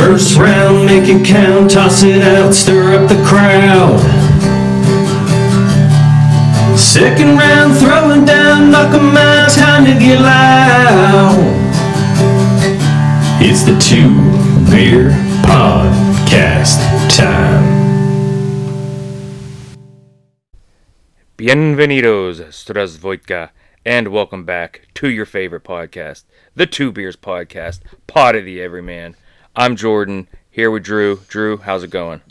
First round, make it count, toss it out, stir up the crowd. Second round, throwing down, knock 'em out, time to get loud. It's the Two Beer Podcast time. Bienvenidos, Strasvoitka, and welcome back to your favorite podcast, the Two Beers Podcast, Pod of the Everyman. I'm Jordan, here with Drew. Drew, how's it going?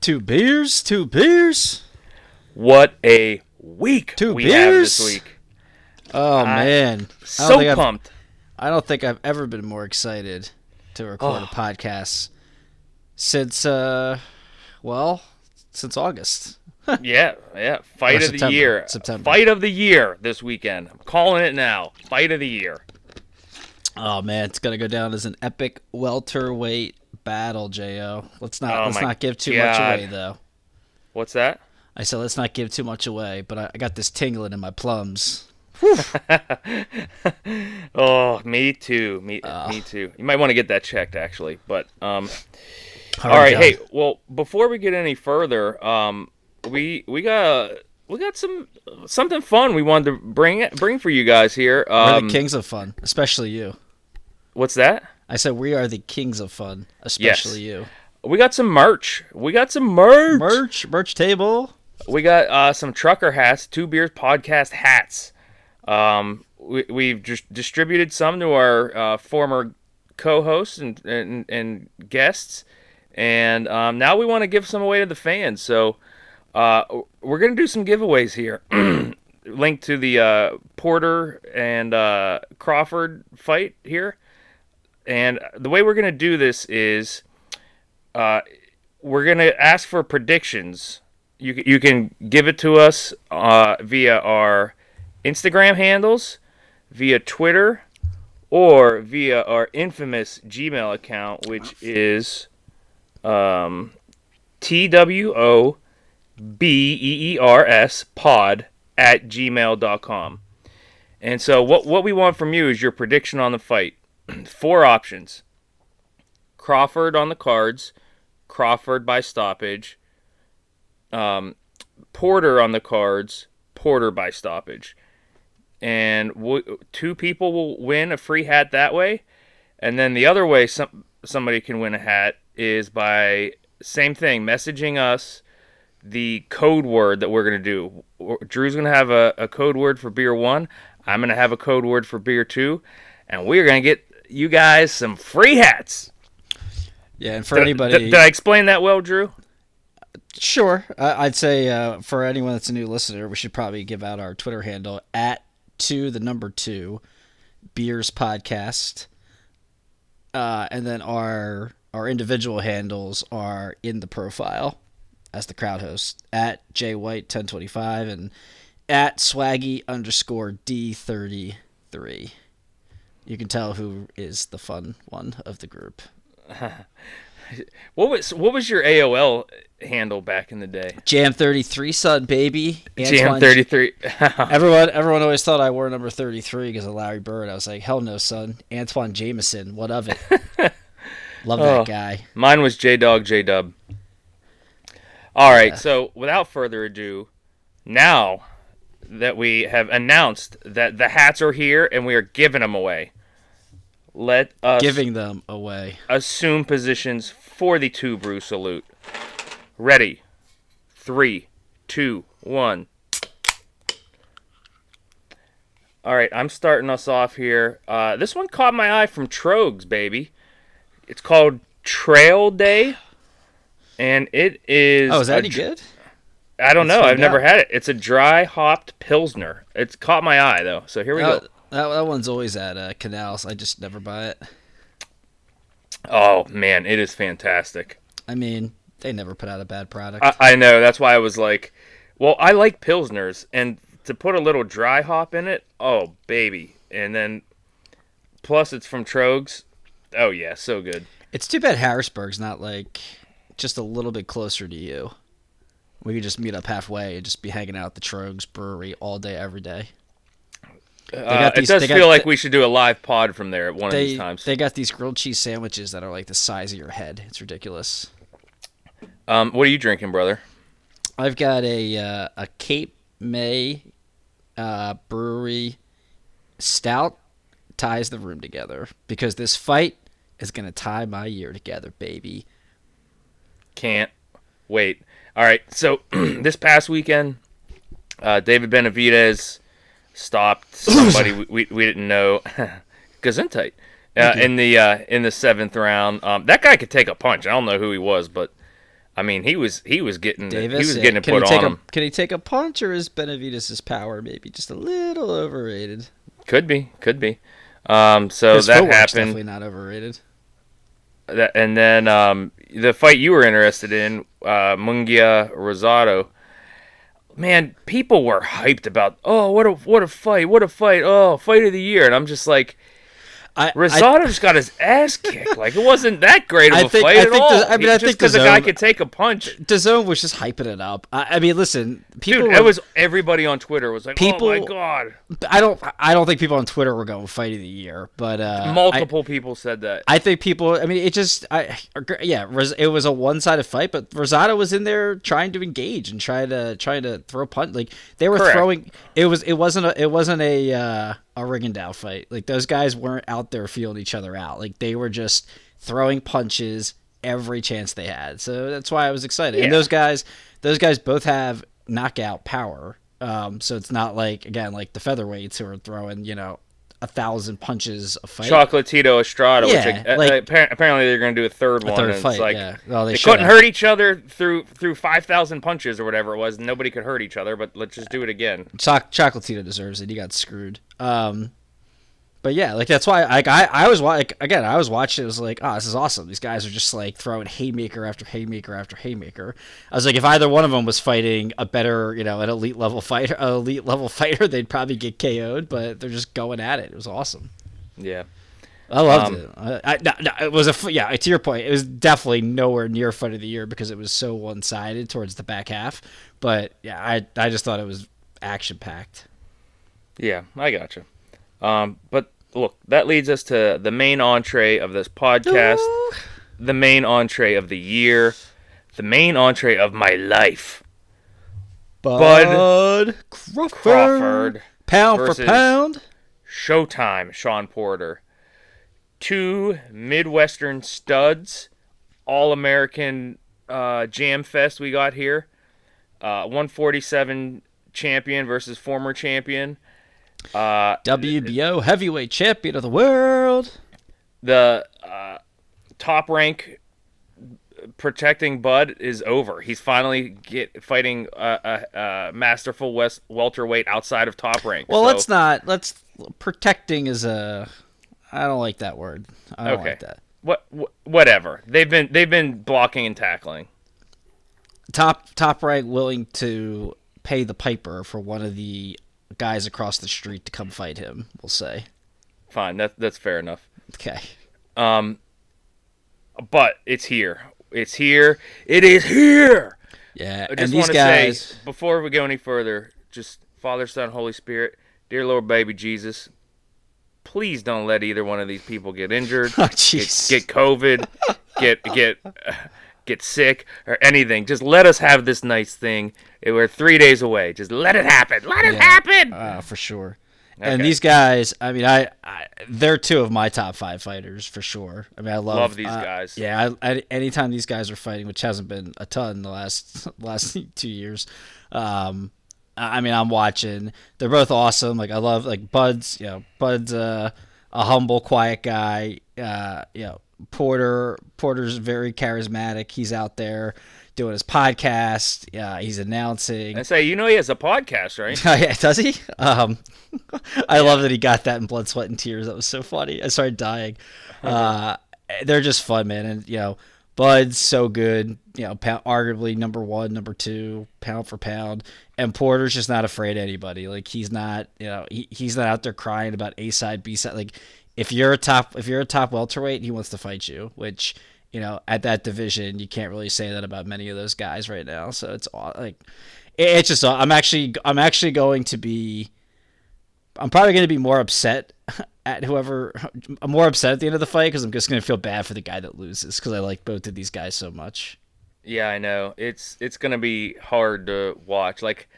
Two beers, two beers. What a week Two we have beers? this week. Oh man, I don't So think I've- pumped. I don't think I've ever been more excited to record Oh. a podcast since, uh, well, since August. yeah, yeah. Fight Or of the year. September. Fight of the year this weekend. I'm calling it now. Fight of the year. Oh man, it's gonna go down as an epic welterweight battle, Jo. Let's not Oh, let's not give too God. much away though. What's that? I said let's not give too much away, but I, I got this tingling in my plums. Oh, me too. Me, Ah. me too. You might want to get that checked, actually. But um, All right, hey, well, before we get any further, um, we we got we got some something fun we wanted to bring bring for you guys here. we're Um, the kings of fun, especially you. What's that? I said we are the kings of fun, especially you. We got some merch. We got some merch. Merch, merch table. We got uh, some trucker hats, two beers podcast hats. Um, we, we've just distributed some to our uh, former co-hosts and, and and guests, and um, now we want to give some away to the fans. So uh, we're gonna do some giveaways here. Link to the uh, Porter and uh, Crawford fight here, and the way we're gonna do this is uh, we're gonna ask for predictions. You you can give it to us uh, via our Instagram handles, via Twitter, or via our infamous Gmail account, which is um, T W O B E E R S pod at gmail.com. And so, what, what we want from you is your prediction on the fight. Four options Crawford on the cards, Crawford by stoppage, um, Porter on the cards, Porter by stoppage. And w- two people will win a free hat that way. And then the other way some, somebody can win a hat is by same thing, messaging us the code word that we're going to do. Drew's going to have a, a code word for beer one. I'm going to have a code word for beer two. And we're going to get you guys some free hats. Yeah, and for Did, anybody, did, did I explain that well, Drew? sure, I I'd say uh, for anyone that's a new listener, we should probably give out our Twitter handle at two the number two beers podcast, uh, and then our our individual handles are in the profile as the crowd host at ten twenty five and at swaggy underscore d thirty three. You can tell who is the fun one of the group. What was what was your AOL handle back in the day? Jam 33 son baby. Jam thirty three. Everyone everyone always thought I wore number 33 because of Larry Bird. I was like, hell no, son. Antawn Jamison, what of it? Love that Oh. guy. Mine was J Dog J Dub. All right, so without further ado, now that we have announced that the hats are here and we are giving them away, let us Giving them away. assume positions for the two brew salute. Ready? Three, two, one. All right, I'm starting us off here. Uh, this one caught my eye from Tröegs, baby. It's called Trail Day, and it is. Oh, is that any dr- good? I don't Let's know. I've never out. had it. It's a dry hopped pilsner. It's caught my eye though. So here we That, go. That, that one's always at uh, Canals. I just never buy it. Oh man, it is fantastic. I mean, they never put out a bad product. I, I know. That's why I was like, well, I like pilsners, and to put a little dry hop in it, oh baby, and then plus it's from Tröegs. Oh yeah, so good. it's too bad Harrisburg's not like just a little bit closer to you. We could just meet up halfway and just be hanging out at the Tröegs Brewery all day, every day. They Uh, got it does they feel like th- we should do a live pod from there at one of these times. they got these grilled cheese sandwiches that are like the size of your head. It's ridiculous. Um, what are you drinking, brother? I've got a uh, a Cape May uh, brewery stout ties the room together because this fight is gonna tie my year together, baby. Can't wait. All right. So this past weekend, uh, David Benavidez stopped somebody we, we, we didn't know. Gesundheit. Uh, in the uh, in the seventh round, um, that guy could take a punch. I don't know who he was, but I mean, he was he was getting Davis, he was getting can put he take on a, him. Can he take a punch, or is Benavidez' power maybe just a little overrated? Could be, could be. Um, so His that happened. Definitely not overrated. That, and then um, the fight you were interested in, uh, Munguia Rosado. Man, people were hyped about. Oh, what a what a fight! What a fight! Oh, fight of the year! And I'm just like, I, Rosado just got his ass kicked. Like it wasn't that great of I a think- fight I at think all. the- I mean, He- I just because the a guy could take a punch, DAZN was just hyping it up. I, I mean, listen, people. dude. were, It was everybody on Twitter was like, People- "Oh my god!" I don't. I don't think people on Twitter were going fight of the year, but uh, Multiple people said that. I think people. I mean, it just. I yeah. It was a one-sided fight, but Rosado was in there trying to engage and trying to trying to throw punch. Like they were Correct. throwing. It was. It wasn't a. It wasn't a. Uh, a Rigondeaux fight. Like those guys weren't out there feeling each other out. Like they were just throwing punches every chance they had. So that's why I was excited. Yeah. And those guys. Those guys both have knockout power. Um, so it's not like again like the featherweights who are throwing you know a thousand punches a fight. Chocolatito Estrada, Yeah, which uh, like- apparently, they're going to do a third one. third fight, like, yeah. Well, they they couldn't hurt each other through through five thousand punches or whatever it was. Nobody could hurt each other, but let's just do it again. Choc- Chocolatito deserves it. He got screwed. Um, but yeah, like that's why like I I was like again I was watching. It was like oh this is awesome. These guys are just like throwing haymaker after haymaker after haymaker. I was like if either one of them was fighting a better you know an elite level fighter, an elite level fighter, they'd probably get KO'd. But they're just going at it. It was awesome. Yeah. I loved Um, it. I, I, no, no, it was a yeah. To your point, it was definitely nowhere near fight of the year because it was so one sided towards the back half. But yeah, I I just thought it was action packed. Yeah, I gotcha. Um, but look, that leads us to the main entree of this podcast, the main entree of the year, the main entree of my life. Bud Crawford. Crawford Pound for pound. Showtime, Shawn Porter. Two Midwestern studs, All American uh, Jam Fest we got here. Uh, 147 champion versus former champion. Uh, WBO heavyweight champion of the world. the uh, top rank protecting Bud is over. He's finally get fighting a, a, a masterful West welterweight outside of top rank. Well, So- let's not. Let's protecting is a. I don't like that word. I don't Okay. like that. What, wh- whatever. They've been they've been blocking and tackling. Top top rank willing to pay the piper for one of the guys across the street to come fight him. We'll say. Fine, that that's fair enough. Okay. Um, but it's here. It's here. It is here. Yeah, I and just these want to guys. say before we go any further, just Father, Son, Holy Spirit, dear Lord, baby Jesus, please don't let either one of these people get injured, Oh, get, get COVID, get get get sick or anything. Just let us have this nice thing. We're three days away. Just let it happen. Let it Yeah. happen. Uh, for sure. And these guys, I mean, I, I they're two of my top five fighters for sure. I mean, I love, Love these uh, guys. Yeah, I, I, anytime these guys are fighting, which hasn't been a ton the last last two years, um, I I mean, I'm watching. They're both awesome. Like I love like Bud's. You know, Bud's uh, a humble, quiet guy. Uh, you know, Porter Porter's very charismatic. He's out there doing his podcast. Yeah, he's announcing. I say, you know, he has a podcast, right? Oh, yeah, does he? Um, I love that he got that in blood, sweat, and tears. That was so funny. I started dying. Uh, they're just fun, man. And you know, Bud's so good. You know, pound, arguably number one, number two, pound for pound. And Porter's just not afraid of anybody. Like he's not, you know, he, he's not out there crying about a side, b side. Like if you're a top, if you're a top welterweight, he wants to fight you. Which you know, at that division, you can't really say that about many of those guys right now. So it's all like it- it's just I'm actually I'm actually going to be I'm probably going to be more upset at whoever. I'm more upset at the end of the fight because I'm just going to feel bad for the guy that loses because I like both of these guys so much. Yeah, I know. It's it's gonna be hard to watch. Like,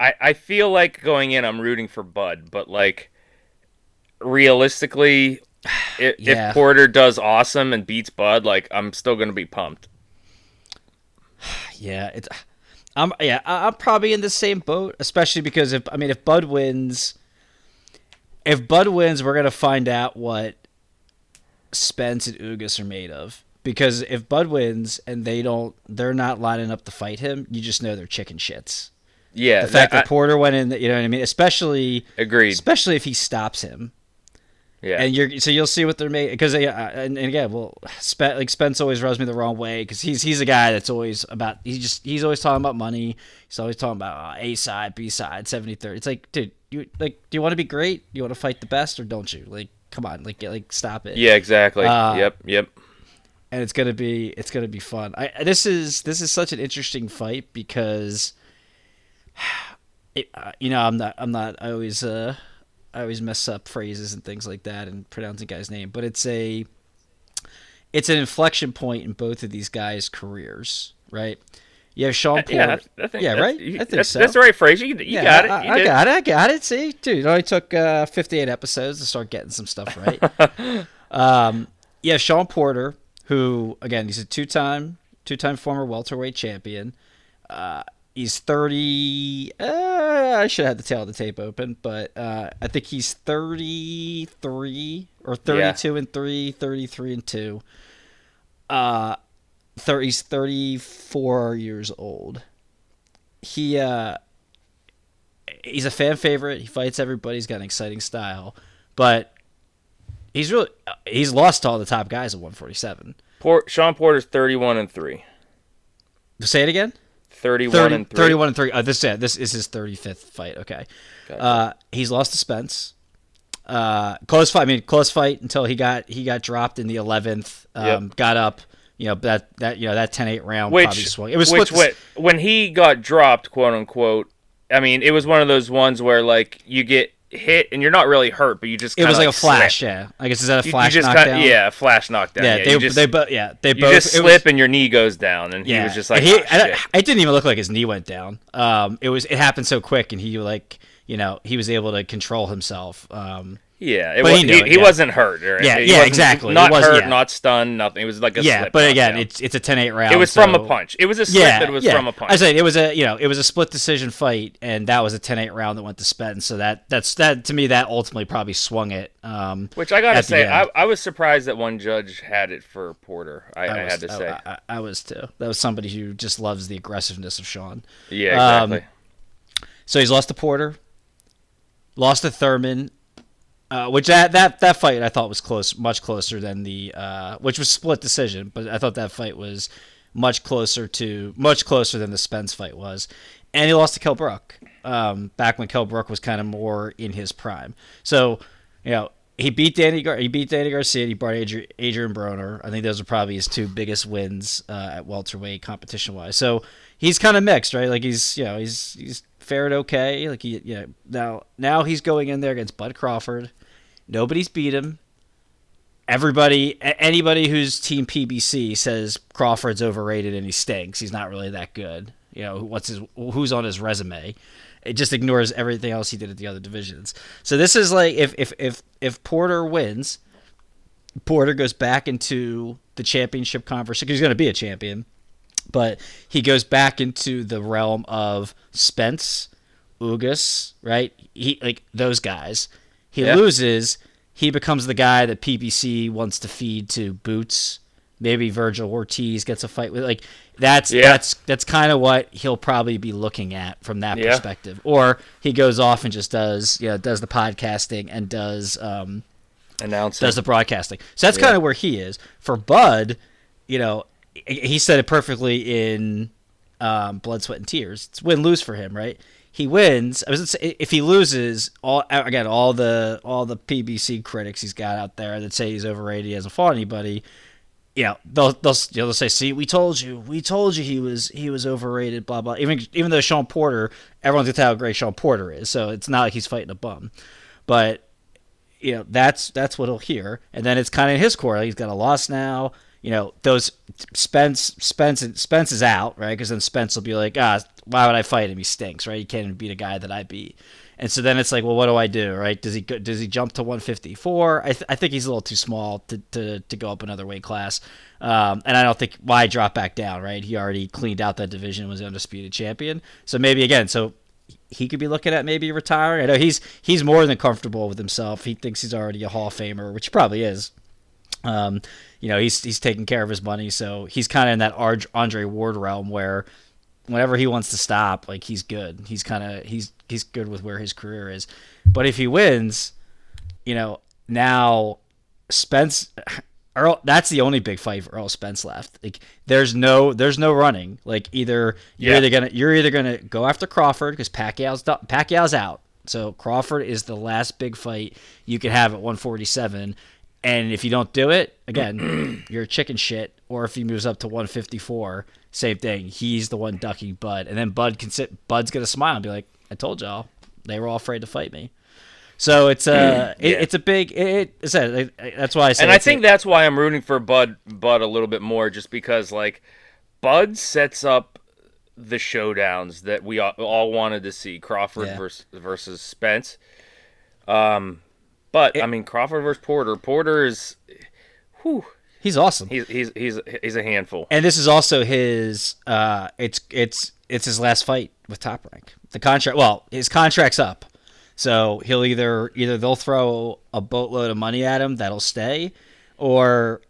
I I feel like going in, I'm rooting for Bud, but like, realistically, if, Yeah. if Porter does awesome and beats Bud, like, I'm still gonna be pumped. Yeah, it's. I'm yeah. I- I'm probably in the same boat, especially because if I mean if Bud wins, if Bud wins, we're gonna find out what Spence and Ugas are made of. Because if Bud wins and they don't, they're not lining up to fight him. You just know they're chicken shits. Yeah, The fact that I- Porter went in, you know what I mean. Especially, agreed. especially if he stops him. Yeah, And you're so you'll see what they're making because yeah, and, and again, well, Spe- like Spence always rubs me the wrong way because he's he's a guy that's always about he just he's always talking about money. He's always talking about uh, A side, B side, 70 30. It's like, dude, you like do you want to be great? You want to fight the best or don't you? Like, come on, like like stop it. yeah, exactly. Uh, yep, yep. And it's gonna be it's gonna be fun. I this is this is such an interesting fight because, it, uh, you know, I'm not I'm not I always uh I always mess up phrases and things like that and pronouncing guys' name, but it's a it's an inflection point in both of these guys' careers, right? You have Shawn Porter. Yeah, I think yeah, right. you- I think that's, so. that's the right phrase. You, you yeah, got it. I, You I did. got it. I got it. See, dude, it only took uh, 58 episodes to start getting some stuff right. um, yeah, Shawn Porter, who again, he's a two-time, two-time former welterweight champion. Uh, he's 30. Uh, I should have the tale of the tape open, but uh, I think he's 33 or 32 and three, 33 and two. Uh, 30, he's 34 years old. He uh he's a fan favorite. He fights everybody. He's got an exciting style, but he's really he's lost to all the top guys at 147. Port, Shawn Porter's 31 and three. Say it again. 31 30, and three. 31 and 3. Uh, this yeah, this is his 35th fight. Okay. Gotcha. Uh, he's lost to Spence. Uh, close fight. I mean, close fight until he got he got dropped in the 11th. Um, Got up. You know that that you know that 10-8 round probably which swung. It was which when, when he got dropped, quote unquote. I mean, it was one of those ones where like you get hit and you're not really hurt, but you just it was kinda, like a flash. slip. Yeah. I guess is that a flash you just knockdown? kinda, yeah, a flash knockdown. Yeah, Yeah, they just, they both yeah they you both just it was- slip and your knee goes down, and he was just like, he, "Ah, I shit." it didn't even look like his knee went down. Um, it was it happened so quick, and he like you know he was able to control himself. Um, yeah, it but was, he he, knew it, he yeah. wasn't hurt. Or Yeah, anything. yeah, exactly. Not was- hurt, yeah. not stunned, nothing. It was like a yeah, slip but again, it's it's a 10-8 round. it was from a punch. It was a slip Yeah, that was yeah. from a punch. I said it was a you know it was a split decision fight, and that was a 10-8 round that went to Spence. So that that's that to me that ultimately probably swung it. Um, Which I gotta say, I. I was surprised that one judge had it for Porter. I, I, was, had to say, I, I, I was too. That was somebody who just loves the aggressiveness of Shawn. yeah, um, exactly. So he's lost to Porter, lost to Thurman, uh, which that, that that fight I thought was close, much closer than the uh, which was split decision, but I thought that fight was much closer to much closer than the Spence fight was, and he lost to Kell Brook um, back when Kell Brook was kind of more in his prime. So you know he beat Danny Gar- he beat Danny Garcia, he brought Adrian, Adrian Broner. I think those are probably his two biggest wins uh, at welterweight competition wise. So he's kind of mixed, right? Like he's you know he's he's fared okay. Like he you know now now he's going in there against Bud Crawford. Nobody's beat him. Everybody, anybody who's Team PBC says Crawford's overrated and he stinks. He's not really that good. You know what's his who's on his resume. It just ignores everything else he did at the other divisions. So this is like if if if if Porter wins, Porter goes back into the championship conversation. He's going to be a champion, but he goes back into the realm of Spence, Ugas, right? He like those guys. He Yeah. loses, he becomes the guy that PBC wants to feed to Boots. Maybe Vergil Ortiz gets a fight with like that's Yeah. that's that's kind of what he'll probably be looking at from that Yeah. perspective. Or he goes off and just does you know does the podcasting and does um Announcing. does the broadcasting. So that's kind of where he is. For Bud, you know, he said it perfectly in um, Blood, Sweat, and Tears. It's win lose for him, right? He wins. I was if he loses, all again, all the all the PBC critics he's got out there that say he's overrated, he hasn't fought anybody. You know, they'll they'll they'll say, "See, we told you, we told you he was he was overrated." Blah blah. Even even though Shawn Porter, everyone's gonna tell how great Shawn Porter is, so it's not like he's fighting a bum. but you know that's that's what he'll hear, and then it's kind of in his core. He's got a loss now. You know those Spence Spence Spence is out right? Because then Spence will be like ah why would I fight him? He stinks right? He can't even beat a guy that I beat. And so then it's like well what do I do? Right? Does he does he jump to 154 I, th- I think he's a little too small to, to, to go up another weight class. Um, and I don't think why drop back down right? He already cleaned out that division was undisputed champion. So maybe again so he could be looking at maybe retiring. I know he's he's more than comfortable with himself. He thinks he's already a Hall of Famer, which he probably is. Um, you know, he's he's taking care of his money, so he's kind of in that Andre Ward realm where whenever he wants to stop, like he's good. He's kind of he's he's good with where his career is. But if he wins, you know, now Spence Errol, that's the only big fight for Errol Spence left. Like, there's no, there's no running. Like, either you're Yeah. either gonna, you're either gonna go after Crawford because Pacquiao's Pacquiao's out. So Crawford is the last big fight you can have at 147. And if you don't do it, again, you're a chicken shit. Or if he moves up to 154, same thing. He's the one ducking Bud, and then Bud can sit. Bud's gonna smile and be like, "I told y'all, they were all afraid to fight me." So it's a, it, it's a big. It, it, I said that's why I said. and I a- think that's why I'm rooting for Bud Bud a little bit more, just because like Bud sets up the showdowns that we all, all wanted to see Crawford Yeah. versus versus Spence. Um, but I mean Crawford versus Porter. Porter is, whew, he's awesome. he's he's he's he's a handful. and this is also his uh it's it's it's his last fight with top rank the contract well his contract's up so he'll either either they'll throw a boatload of money at him that'll stay or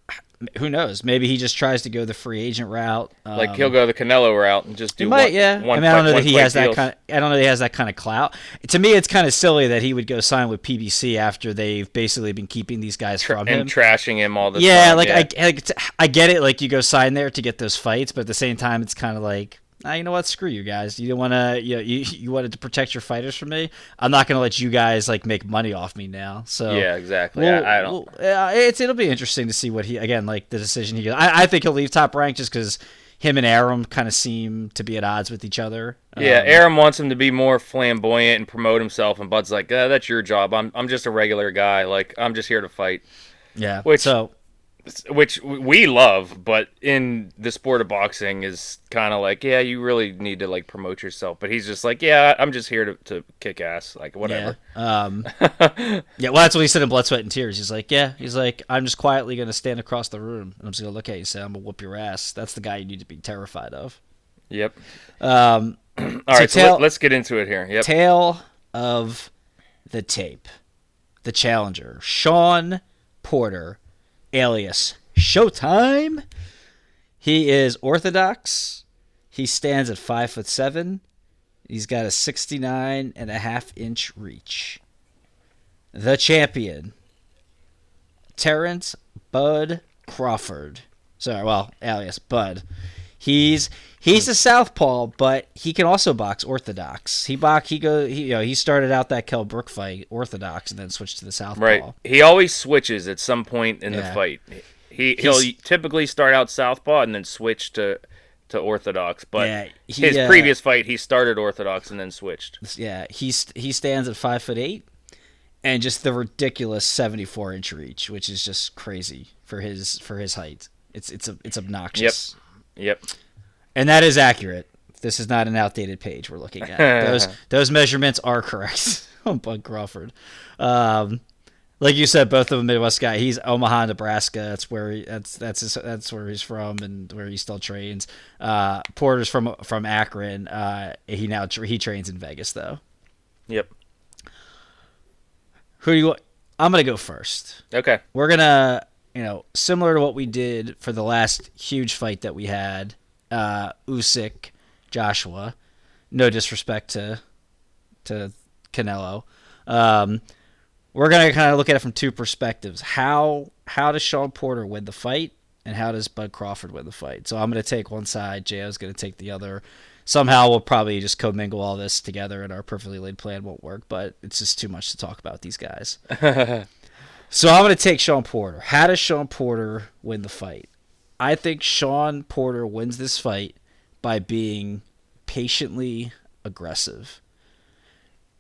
who knows maybe he just tries to go the free agent route um, Like he'll go the Canelo route and just do might, one, yeah. one I mean, I don't know that he has that kind. Of, I don't know that he has that kind of clout. To me, it's kind of silly that he would go sign with PBC after they've basically been keeping these guys from him. and trashing him all the yeah, time. like yeah. Like I, I get it. Like you go sign there to get those fights, but at the same time, it's kind of like, ah, you know what? Screw you guys. You don't want to. You, know, you you wanted to protect your fighters from me. I'm not going to let you guys like make money off me now. So yeah, exactly. Well, I, I don't. well, yeah, it's it'll be interesting to see what he again like the decision he. I, I think he'll leave top rank just because him and Arum kind of seem to be at odds with each other. Yeah, Um, Arum wants him to be more flamboyant and promote himself, and Bud's like, uh, "That's your job. I'm I'm just a regular guy. Like I'm just here to fight." yeah. Which- so Which we love, but in the sport of boxing is kind of like, yeah, you really need to like promote yourself. But he's just like, yeah, I'm just here to, to kick ass, like whatever. Yeah. Um, yeah. Well, that's what he said in Blood, Sweat, and Tears. He's like, yeah. He's like, I'm just quietly going to stand across the room and I'm just going to look at you and say, I'm going to whoop your ass. That's the guy you need to be terrified of. Yep. Um, All right, so, let, us get into it here. Yep. Tale of the tape. The challenger, Shawn Porter, alias Showtime. He is orthodox. He stands at five foot seven. He's got a 69 and a half inch reach. The champion, Terrence Bud Crawford. Sorry, well, alias Bud. He's he's a southpaw, but he can also box orthodox. He box he go he, you know he started out that Kell Brook fight orthodox and then switched to the southpaw. Right. He always switches at some point in the Yeah. fight. He he'll He's- typically start out southpaw and then switch to to orthodox. But Yeah, he, his uh, previous fight, he started orthodox and then switched. Yeah, he's he stands at five foot eight, and just the ridiculous seventy four inch reach, which is just crazy for his for his height. It's it's a, it's obnoxious. Yep. Yep. And that is accurate. This is not an outdated page we're looking at. Those those measurements are correct on Bud Crawford. Um, like you said, both of them Midwest guy. He's Omaha, Nebraska. That's where he, that's that's his, that's where he's from and where he still trains. Uh, Porter's from from Akron. Uh, he now he trains in Vegas though. Yep. Who do you? I'm gonna go first. Okay. We're gonna, you know, similar to what we did for the last huge fight that we had, uh, Usyk, Joshua. No disrespect to to Canelo. Um, we're gonna kind of look at it from two perspectives. How how does Shawn Porter win the fight, and how does Bud Crawford win the fight? So I'm gonna take one side. Jo's gonna take the other. Somehow we'll probably just commingle all this together, and our perfectly laid plan won't work. But it's just too much to talk about these guys. So I'm to take Shawn Porter. How does Shawn Porter win the fight? I think Shawn Porter wins this fight by being patiently aggressive.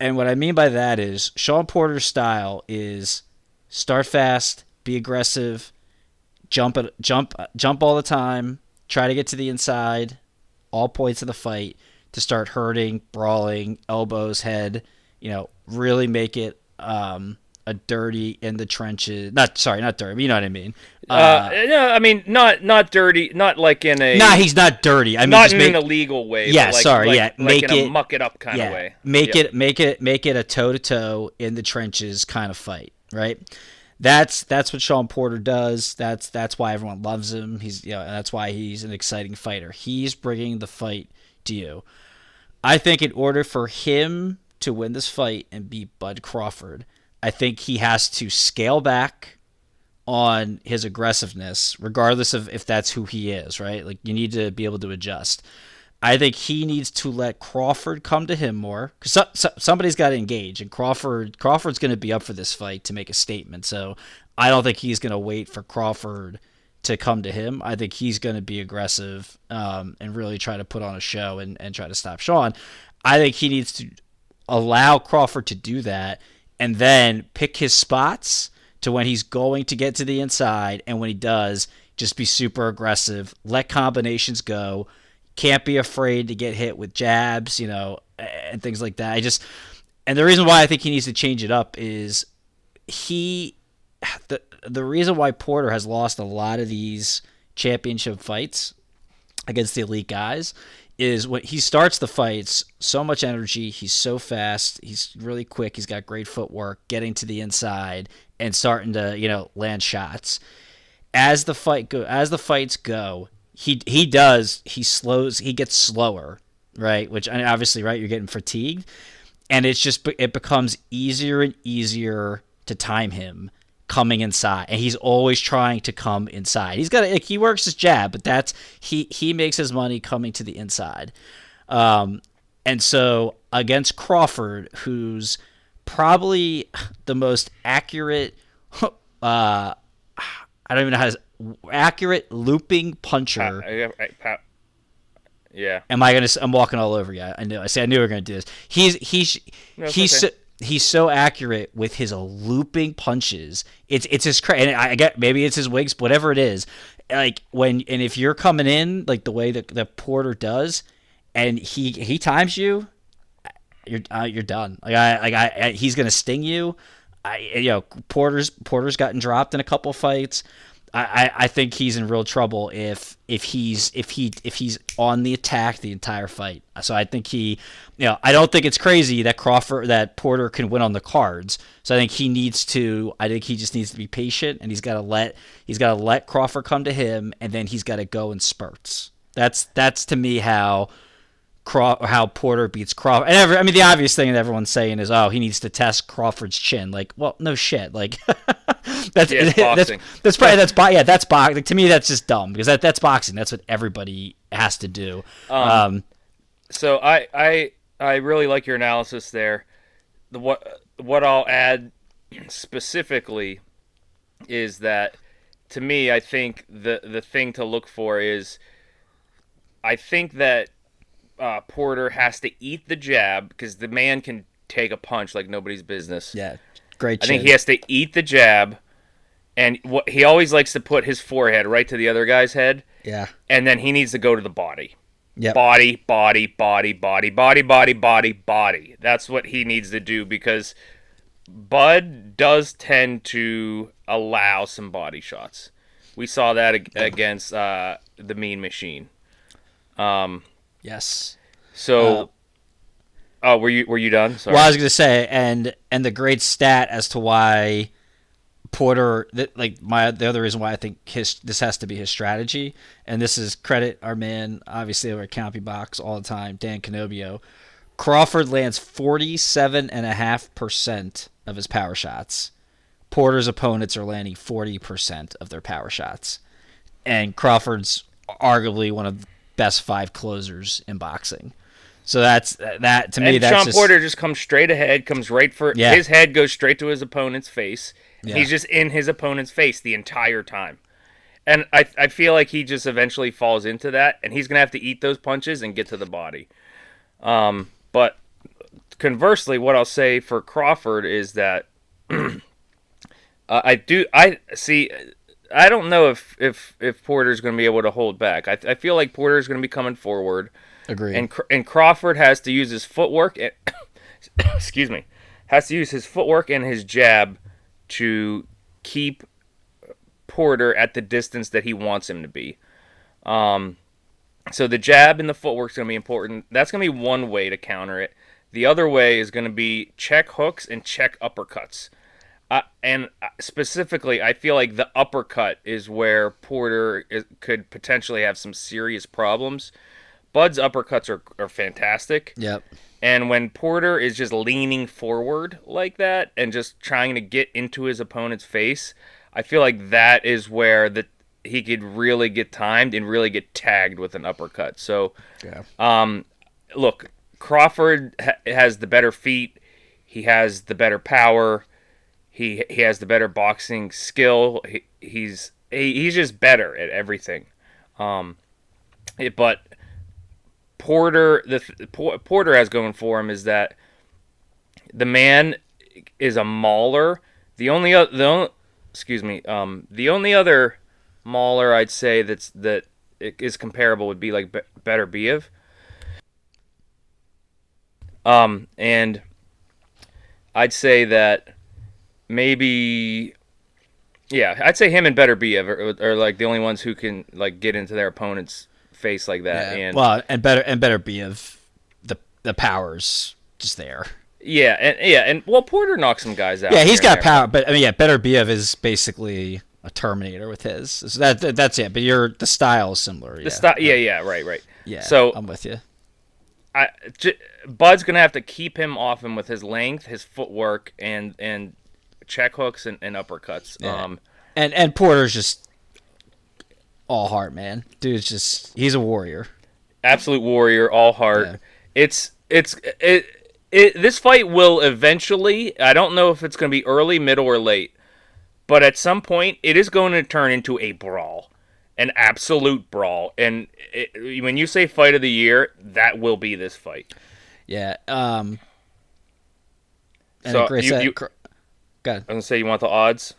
and what I mean by that is Shawn Porter's style is start fast, be aggressive, jump jump jump all the time, try to get to the inside, all points of the fight to start hurting, brawling, elbows, head, you know, really make it um, a dirty in the trenches. Not sorry, not dirty. You know what I mean. Uh, no, I mean not not dirty, not like in a nah, he's not dirty. I mean, not just in make, an illegal way. Yeah, like, sorry, like, yeah, like make a it- muck it up kind yeah, of way. make Yep. it make it make it a toe to toe in the trenches kind of fight, right? That's that's what Shawn Porter does. That's that's why everyone loves him. He's you know that's why he's an exciting fighter. He's bringing the fight to you. I think in order for him to win this fight and beat Bud Crawford, I think he has to scale back on his aggressiveness, regardless of if that's who he is, right? Like you need to be able to adjust. I think he needs to let Crawford come to him more because so, so, somebody's got to engage, and Crawford Crawford's going to be up for this fight to make a statement. So I don't think he's going to wait for Crawford to come to him. I think he's going to be aggressive um, and really try to put on a show and, and try to stop Shawn. I think he needs to allow Crawford to do that and then pick his spots to when he's going to get to the inside and when he does just be super aggressive. Let combinations go. Can't be afraid to get hit with jabs you know and things like that. I just and the reason why i think he needs to change it up is he the the reason why porter has lost a lot of these championship fights against the elite guys is when he starts the fights so much energy he's so fast he's really quick he's got great footwork getting to the inside and starting to you know land shots. As the fight go as the fights go he he does he slows he gets slower right? Which obviously right you're getting fatigued. And it's just it becomes easier and easier to time him coming inside and he's always trying to come inside he's got like, he works his jab but that's he he makes his money coming to the inside um and so against crawford who's probably the most accurate uh i don't even know how to accurate looping puncher yeah. Am I gonna? I'm walking all over you. I knew. I said I knew we were gonna do this. He's he's No, he's okay. so, he's so accurate with his looping punches. It's it's his cra- and I get maybe it's his wigs, whatever it is. Like when and if you're coming in like the way that the Porter does, and he he times you, you're uh, you're done. Like I like I, I he's gonna sting you. I you know Porter's Porter's gotten dropped in a couple fights. I, I, think he's in real trouble if if he's if he if he's on the attack the entire fight. So I think he, you know, I don't think it's crazy that Crawford that Porter can win on the cards. So I think he needs to. I think he just needs to be patient and he's got to let he's got to let Crawford come to him and then he's got to go in spurts. That's that's to me how Craw- how Porter beats Crawford. And every, I mean, the obvious thing that everyone's saying is, oh, he needs to test Crawford's chin. Like, well, no shit. Like, that's Yeah, that's boxing. that's probably that's bo- yeah, that's boxing. to me, that's just dumb because that that's boxing. That's what everybody has to do. Um, So I I I really like your analysis there. The what what I'll add specifically is that to me I think the the thing to look for is I think that uh, Porter has to eat the jab because the man can take a punch like nobody's business. yeah, great. I think he has to eat the jab, and what he always likes to put his forehead right to the other guy's head, yeah, and then he needs to go to the body Yep. body, body, body, body, body, body, body, body. That's what he needs to do because Bud does tend to allow some body shots. We saw that ag- against uh, the Mean Machine. yes. So, oh, were you were you done? Sorry. Well, I was gonna say, and and the great stat as to why Porter, like my the other reason why I think his this has to be his strategy, and this is credit our man, obviously over at CompuBox all the time, Dan Canobbio. Crawford lands forty seven and a half percent of his power shots. Porter's opponents are landing forty percent of their power shots, and Crawford's arguably one of the best five closers in boxing. So that's that to me. and that's Shawn just, Porter just comes straight ahead, comes right for Yeah. his head goes straight to his opponent's face. Yeah. He's just in his opponent's face the entire time. And I, I feel like he just eventually falls into that, and he's gonna have to eat those punches and get to the body. Um, but conversely, what I'll say for Crawford is that uh, I do I see. I don't know if if if Porter's going to be able to hold back. I, I feel like Porter's going to be coming forward, Agreed. and and Crawford has to use his footwork. And, excuse me, has to use his footwork and his jab to keep Porter at the distance that he wants him to be. Um, so the jab and the footwork is going to be important. That's going to be one way to counter it. The other way is going to be check hooks and check uppercuts. Uh, and uh, specifically, I feel like the uppercut is where Porter is, could potentially have some serious problems. Bud's uppercuts are, are fantastic. yep. And when Porter is just leaning forward like that and just trying to get into his opponent's face, I feel like that is where the he could really get timed and really get tagged with an uppercut. So, Yeah. um, look, Crawford ha- has the better feet. He has the better power. He he has the better boxing skill. He, he's he, he's just better at everything. Um, it, but Porter the th- Porter has going for him is that the man is a mauler. The only the only, excuse me um the only other mauler I'd say that's that is comparable would be like Be- Beterbiev. Um and I'd say that maybe yeah I'd say him and Beterbiev are, are like the only ones who can like get into their opponent's face like that Yeah. and well, and better and Beterbiev the the powers just there. Yeah, and yeah, and well, Porter knocks some guys out. Yeah, he's got power, but I mean, yeah, Beterbiev is basically a Terminator with his. So that, that- that's it. But your the style is similar. Yeah. The style, yeah, yeah, right, right. Yeah. So I'm with you. I, j- Bud's gonna have to keep him off him with his length, his footwork, and and check hooks and, and uppercuts. Yeah. Um, And and Porter's just all heart, man. Dude's just he's a warrior. absolute warrior, all heart. Yeah. It's it's it, it. This fight will eventually. I don't know if it's gonna be early, middle, or late, but at some point, it is going to turn into a brawl, an absolute brawl. And it, when you say fight of the year, that will be this fight. Yeah. Um. And So, Grace you- you- Cr- Go ahead. I'm gonna say you want the odds.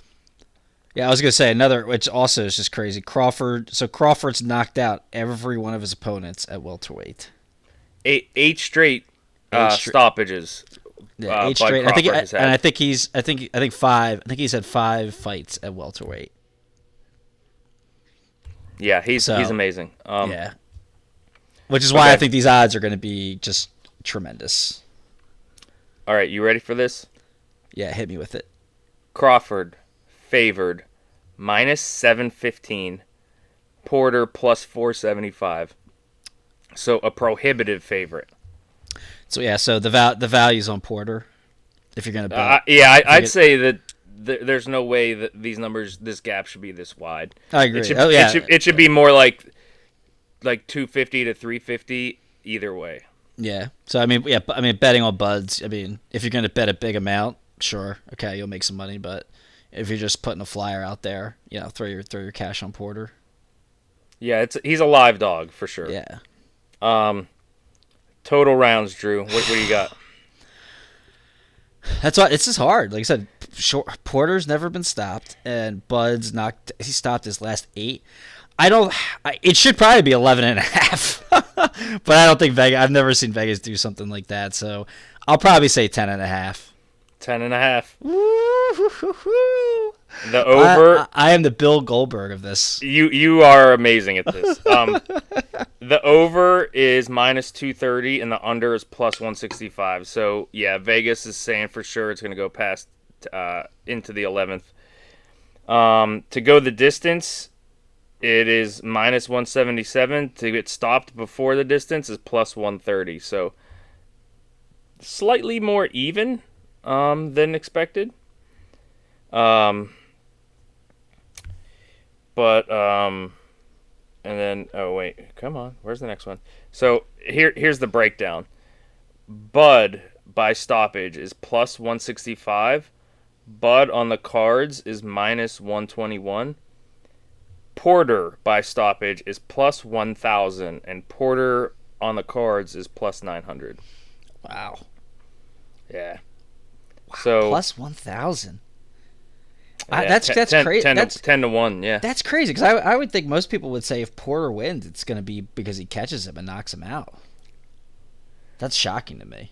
Yeah, I was gonna say another, which also is just crazy. Crawford. So Crawford's knocked out every one of his opponents at welterweight. Eight eight straight uh, Eight stoppages. Yeah, uh, eight straight. I think, has and. I think he's. I think. I think five. I think he's had five fights at welterweight. Yeah, he's So, he's amazing. Um, yeah. Which is why I think these odds are going to be just tremendous. All right, you ready for this? Yeah, hit me with it. Crawford favored minus seven fifteen. Porter plus four seventy five. So a prohibitive favorite. So yeah, so the val- the values on Porter, if you're going to bet. Uh, yeah, I, I'd it- say that th- there's no way that these numbers, this gap should be this wide. I agree. It should, oh yeah, it should, it should be more like like two fifty to three fifty either way. yeah. So I mean, yeah, I mean, betting on buds. I mean, if you're going to bet a big amount, sure, okay, you'll make some money. But if you're just putting a flyer out there, you know, throw your throw your cash on Porter. Yeah, it's he's a live dog for sure. Yeah. Um, total rounds, Drew. What, what do you got? That's why it's just hard. Like I said, short, Porter's never been stopped, and Bud's knocked. He stopped his last eight. I don't. I, it should probably be 11 and a half, but I don't think Vegas. I've never seen Vegas do something like that. So I'll probably say 10 and a half. Ten and a half. The over. I, I, I am the Bill Goldberg of this. You you are amazing at this. Um, the over is minus two thirty, and the under is plus one sixty five. So yeah, Vegas is saying for sure it's going to go past uh, into the eleventh. Um, to go the distance, it is minus one seventy seven. To get stopped before the distance is plus one thirty. So slightly more even um, than expected. Um, but um and then oh wait come on where's the next one so here here's the breakdown bud by stoppage is plus 165 bud on the cards is minus 121 porter by stoppage is plus 1000 and porter on the cards is plus 900 Wow. Yeah. So Plus one thousand. yeah, that's ten- that's crazy. 10 That's ten to one. Yeah. that's crazy because I I would think most people would say if Porter wins, it's going to be because he catches him and knocks him out. That's shocking to me.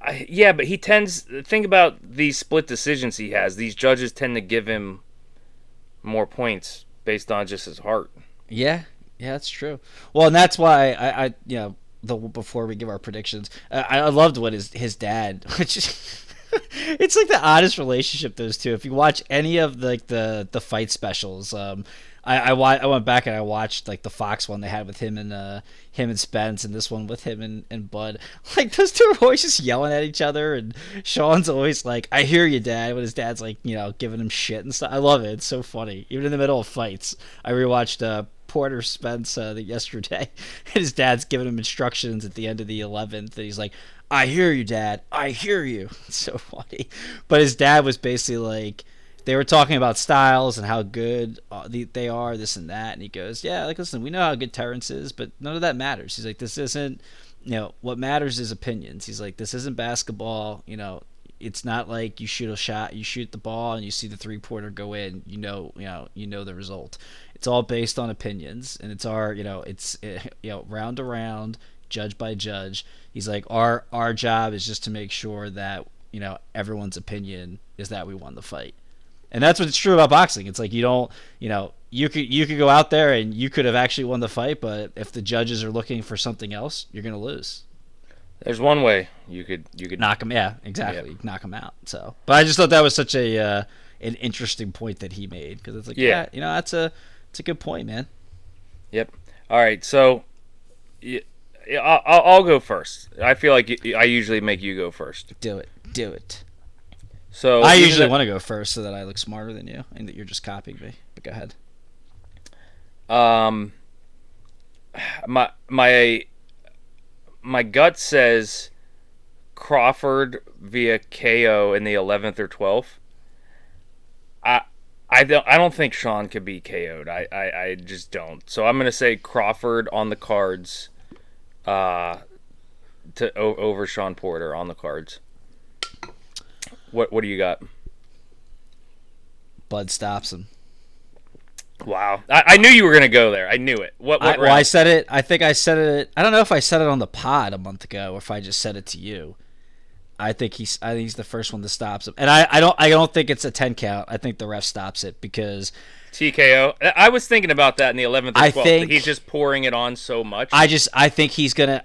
I, yeah, but he tends. Think about these split decisions he has. These judges tend to give him more points based on just his heart. Yeah, yeah, that's true. Well, and that's why I, I you know, the before we give our predictions, I, I loved what his his dad, which. it's like the oddest relationship those two. If you watch any of the, like the the fight specials, um, I I, I went back and I watched like the Fox one they had with him and uh him and Spence, and this one with him and, and Bud. Like those two are always just yelling at each other, and Shawn's always like, "I hear you, Dad," when his dad's like, you know, giving him shit and stuff. I love it. It's so funny, even in the middle of fights. I rewatched uh, Porter Spence uh, yesterday, and his dad's giving him instructions at the end of the eleventh, and he's like, "I hear you, Dad. I hear you." It's so funny, but his dad was basically like. They were talking about styles and how good uh, they are, this and that, and he goes, "Yeah, like listen, we know how good Terence is, but none of that matters." He's like, "This isn't, you know, what matters is opinions." He's like, "This isn't basketball, you know, it's not like you shoot a shot, you shoot the ball, and you see the three pointer go in. You know, you know, you know the result. It's all based on opinions, and it's our, you know, it's eh, you know, round to round, judge by judge. He's like, our our job is just to make sure that you know everyone's opinion is that we won the fight, and that's what's true about boxing. It's like you don't, you know, you could you could go out there and you could have actually won the fight, but if the judges are looking for something else, you're gonna lose There's one way you could you could knock him. Yeah, exactly. Knock him out. So, but I just thought that was such a uh, an interesting point that he made because it's like, yeah. Yeah. you know, that's a it's a good point, man. Yep. All right. So, I'll, I'll I'll go first. I feel like I usually make you go first. Do it, do it. So I usually though- want to go first so that I look smarter than you and that you're just copying me. But go ahead. Um, my my my gut says Crawford via KO in the eleventh or twelfth. I I don't I don't think Shawn could be KO'd. I, I, I just don't. So I'm gonna say Crawford on the cards. Uh, to o- over Shawn Porter on the cards. What what do you got? Bud stops him. Wow, I, I knew you were gonna go there. I knew it. What what I, well, I said it. I think I said it. I don't know if I said it on the pod a month ago or if I just said it to you. I think he's. I think he's the first one that stops him, and I, I don't. I don't think it's a ten count. I think the ref stops it because TKO. I- was thinking about that in the 11th or I 12th. think- he's just pouring it on so much. I just I think he's gonna.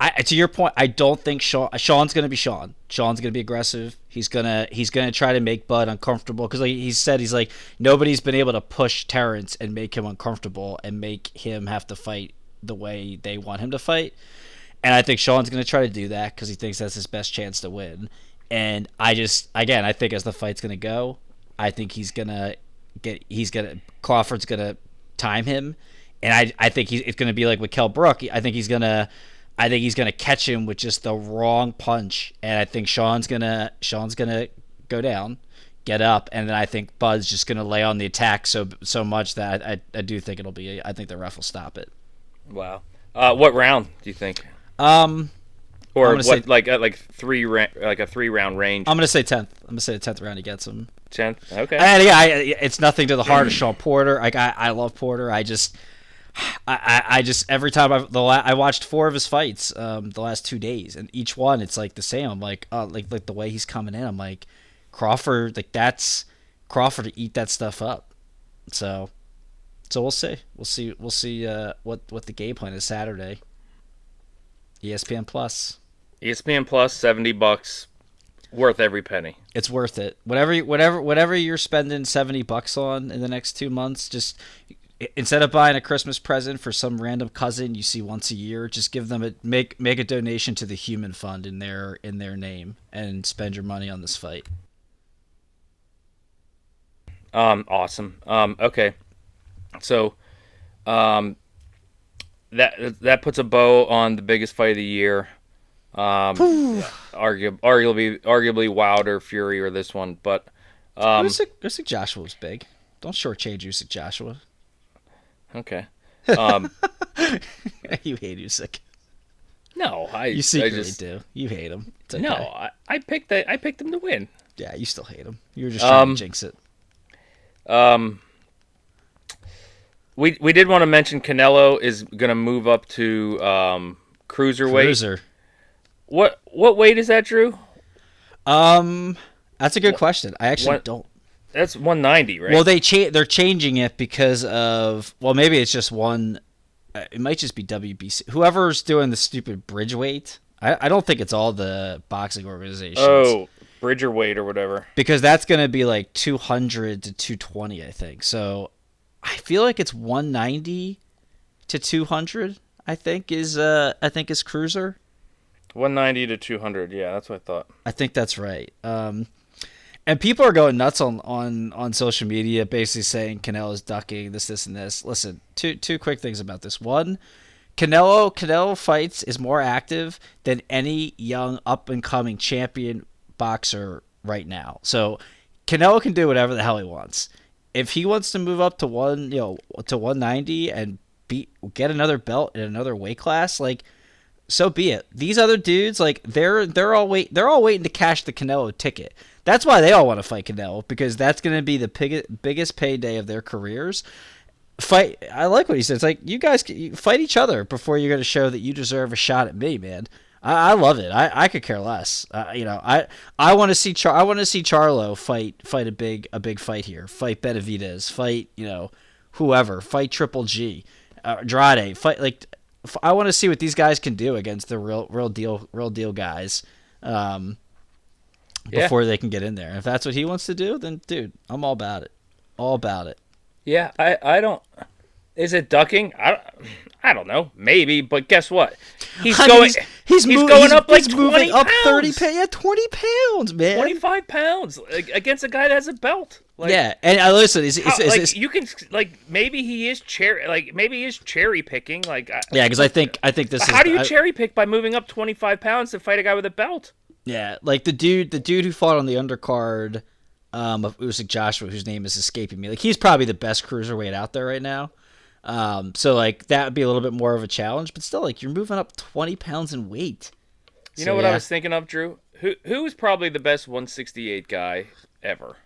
I, to your point, I don't think Shawn Shawn's gonna be Shawn. Shawn's gonna be aggressive. He's gonna he's gonna try to make Bud uncomfortable because like he said he's like nobody's been able to push Terence and make him uncomfortable and make him have to fight the way they want him to fight. And I think Shawn's gonna try to do that because he thinks that's his best chance to win. And I just again I think as the fight's gonna go, I think he's gonna get he's gonna Crawford's gonna time him, and I I think he's it's gonna be like with Kell Brook. I think he's gonna I think he's gonna catch him with just the wrong punch, and I think Shawn's gonna Shawn's gonna go down, get up, and then I think Bud's just gonna lay on the attack so so much that I, I, I do think it'll be I think the ref will stop it. wow. Uh, what round do you think? Um, Or what? say- like uh, like three ra- like a three round range. I'm gonna say tenth. I'm gonna say the tenth round he gets him. Tenth. Okay. And yeah, I, it's nothing to the heart of Shawn Porter. Like I, I love Porter. I just, I, I, just every time I the la- I watched four of his fights, um, the last two days, and each one it's like the same. I'm like, uh, like like the way he's coming in. I'm like, Crawford, like that's Crawford to eat that stuff up. So, so we'll see. We'll see. We'll see uh, what what the game plan is Saturday. ESPN Plus. ESPN Plus, seventy bucks, worth every penny. it's worth it. Whatever, whatever, whatever you're spending seventy bucks on in the next two months, just instead of buying a Christmas present for some random cousin you see once a year, just give them a make make a donation to the Human Fund in their in their name and spend your money on this fight. Um, awesome. Um, okay. So, um, that that puts a bow on the biggest fight of the year. Um, argu- arguably, arguably Wilder, Fury, or this one, but um, Usyk, Usyk Joshua was big. Don't shortchange Usyk Joshua. okay. Um, you hate Usyk. No, I You I secretly just, do. You hate him. It's okay. No, I, I picked that. I picked him to win. Yeah, you still hate him. You were just trying Um, to jinx it. Um, we we did want to mention Canelo is gonna move up to um cruiserweight. Cruiser. What what weight is that, Drew? Um, that's a good question. I actually what- don't. That's 190, right? Well, they cha- they're changing it because of well, maybe it's just one. uh, It might just be WBC. Whoever's doing the stupid bridge weight. I, I don't think it's all the boxing organizations. oh, Bridger weight or whatever. because that's going to be like 200 to 220 i think so i feel like it's 190 to 200 i think is uh i think is cruiser 190 to 200. Yeah, that's what I thought. i think that's right um and people are going nuts on on on social media basically saying Canelo is ducking this this and this listen two two quick things about this one Canelo Canelo fights is more active than any young up and coming champion boxer right now. So Canelo can do whatever the hell he wants. If he wants to move up to one, you know, to 190 and beat get another belt in another weight class, like so be it. These other dudes, like they're they're all wait they're all waiting to cash the Canelo ticket. That's why they all want to fight Canelo because that's going to be the big, biggest payday of their careers fight. I like what he said. It's like you guys you fight each other before you're going to show that you deserve a shot at me, man. I, I love it. I, I could care less. Uh, you know, I I want to see Char. I want to see Charlo fight fight a big a big fight here. Fight Benavidez. Fight you know whoever. Fight Triple G. Uh. Fight like I want to see what these guys can do against the real real deal real deal guys. Um, Yeah. before they can get in there. If that's what he wants to do, then dude, I'm all about it. All about it. Yeah, I I don't. Is it ducking? I don't, I don't know. Maybe, but guess what? He's I mean, going. he's, he's, he's going he's- up like he's 20 moving up pounds. 30 pounds. Yeah, 20 pounds, man. 25 pounds against a guy that has a belt. Like, yeah, and I listen, is, is, is, like is- you can like maybe he is cherry like maybe he is cherry picking like I- yeah, because I think I think this is how do you I- cherry pick by moving up 25 pounds to fight a guy with a belt? Yeah, like the dude, the dude who fought on the undercard, um, of Usyk Joshua, whose name is escaping me. Like he's probably the best cruiserweight out there right now. Um, so like that would be a little bit more of a challenge, but still, like you're moving up 20 pounds in weight. You So, know what I was thinking of, Drew? Who who is probably the best 168 guy ever?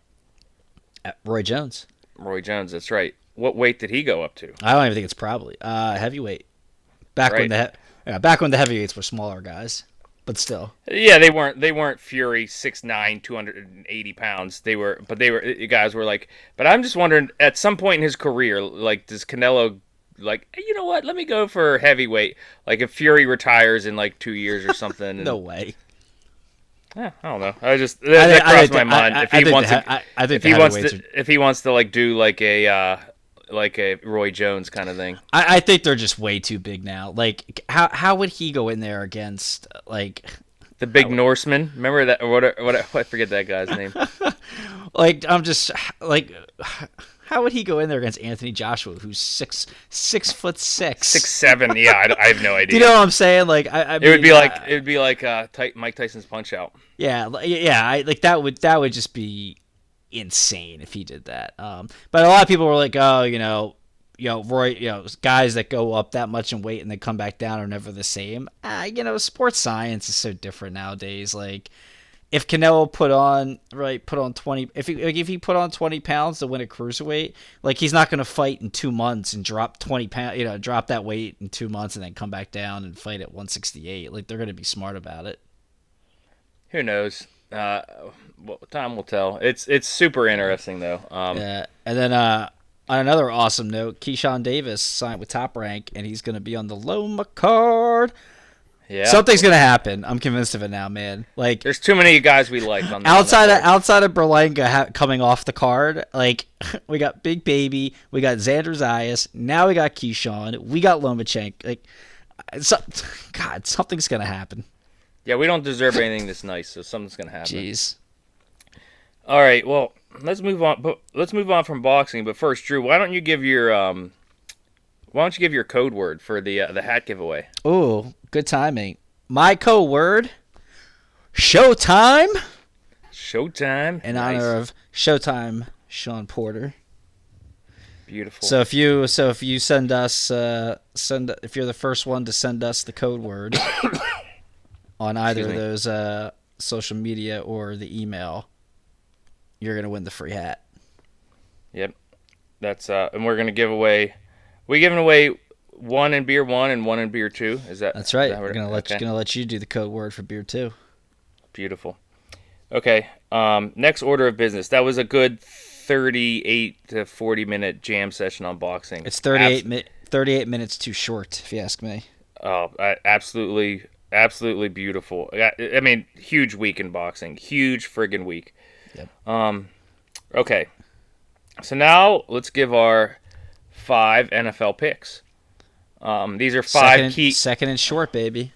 Uh, Roy Jones. Roy Jones. That's right. What weight did he go up to? I don't even think it's probably uh heavyweight. Back when the he- yeah, back when the heavyweights were smaller guys, but still. Yeah, they weren't. They weren't Fury 6'9", 280 pounds. They were, but they were. uh, Guys were like. But I'm just wondering, at some point in his career, like, does Canelo, like, "Hey, you know what? Let me go for heavyweight. Like, if Fury retires in like two years or something. No way. Eh, I don't know. I just that, I that think- I crossed think my the- mind. I- if I he think wants to, I- I think if he wants to, if he wants to like do like a uh, like a Roy Jones kind of thing. I, I think they're just way too big now. Like, how how would he go in there against like The big Norseman. Remember that? What? What? I forget that guy's name. like I'm just like how would he go in there against Anthony Joshua, who's six six foot six? Six. Yeah, I, I have no idea. Do you know what I'm saying? Like, I, I it would be mean, like uh, it would be like uh, Mike Tyson's Punch Out. yeah, yeah, I, like that would that would just be insane if he did that. Um, but a lot of people were like, oh, you know, you know, Roy, you know, guys that go up that much in weight and then come back down are never the same. Ah, you know, sports science is so different nowadays. Like, if Canelo put on right, put on twenty, if he like, if he put on twenty pounds to win a cruiserweight, like he's not going to fight in two months and drop twenty pound, you know, drop that weight in two months and then come back down and fight at one sixty eight. Like they're going to be smart about it. Who knows? Uh, well, time will tell. It's it's super interesting though. Um, Yeah, and then uh, on another awesome note, Keyshawn Davis signed with Top Rank, and he's going to be on the Loma card. Yeah. Something's going to happen. I'm convinced of it now, man. Like There's too many guys we like on the outside of outside of Berlanga ha- coming off the card, like we got Big Baby, we got Xander Zayas, now we got Keyshawn, we got Lomachenko. Like, so, God, something's going to happen. Yeah, we don't deserve anything this nice, so something's gonna happen. Jeez. All right, well, let's move on. But let's move on from boxing. But first, Drew, why don't you give your um, why don't you give your code word for the uh, the hat giveaway? Ooh, good timing. My code word, Showtime. Showtime. in Nice. honor of Showtime Shawn Porter. Beautiful. So if you so if you send us uh, send if you're the first one to send us the code word on either Excuse of those uh, social media or the email, you're gonna win the free hat. Yep. That's uh, and we're gonna give away. We giving away one in beer one and one in beer two. Is that? That's right. that We're gonna let okay. gonna let you do the code word for beer two. Beautiful. Okay. Um, next order of business. That was a good thirty-eight to forty minute jam session on boxing. It's 38, Abs- mi- 38 minutes too short, if you ask me. Oh, I, absolutely, absolutely beautiful. I, I mean, huge week in boxing. Huge friggin' week. Yep. Um, okay. So now let's give our five NFL picks. Um, these are five second, key. second and short, baby.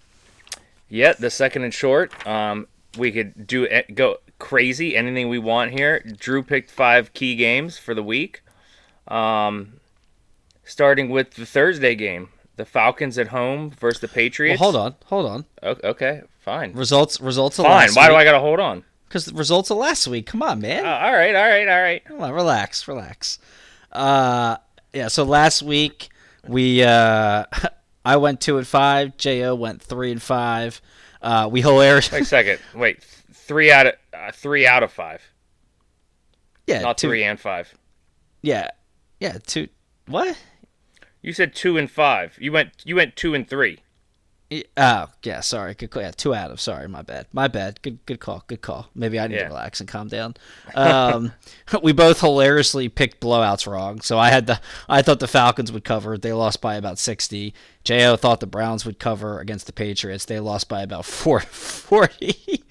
Yeah, the second and short. Um, we could do it, go crazy, anything we want here. Drew picked five key games for the week. Um, starting with the Thursday game, the Falcons at home versus the Well, Patriots. hold on, hold on. O- Okay, fine. Results results of Fine. Why do I gotta hold on? Because the results of last week. Come on, man. Uh, all right, all right, all right. Come on, relax, relax. Uh, yeah. So last week we uh, I went two and five. Jo went three and five. Uh, we hilarious. Wait a second. Wait, three out of uh, three out of five, yeah, not two, three and five. Yeah, yeah, two. What? You said two and five. You went you went two and three. Oh, yeah. Sorry. Good call. Yeah, two out of. Sorry, my bad. My bad. Good, good call. Good call. Maybe I need Yeah. to relax and calm down. Um, we both hilariously picked blowouts wrong. So I had the. I thought the Falcons would cover. They lost by about sixty. Jo thought the Browns would cover against the Patriots. They lost by about four, forty.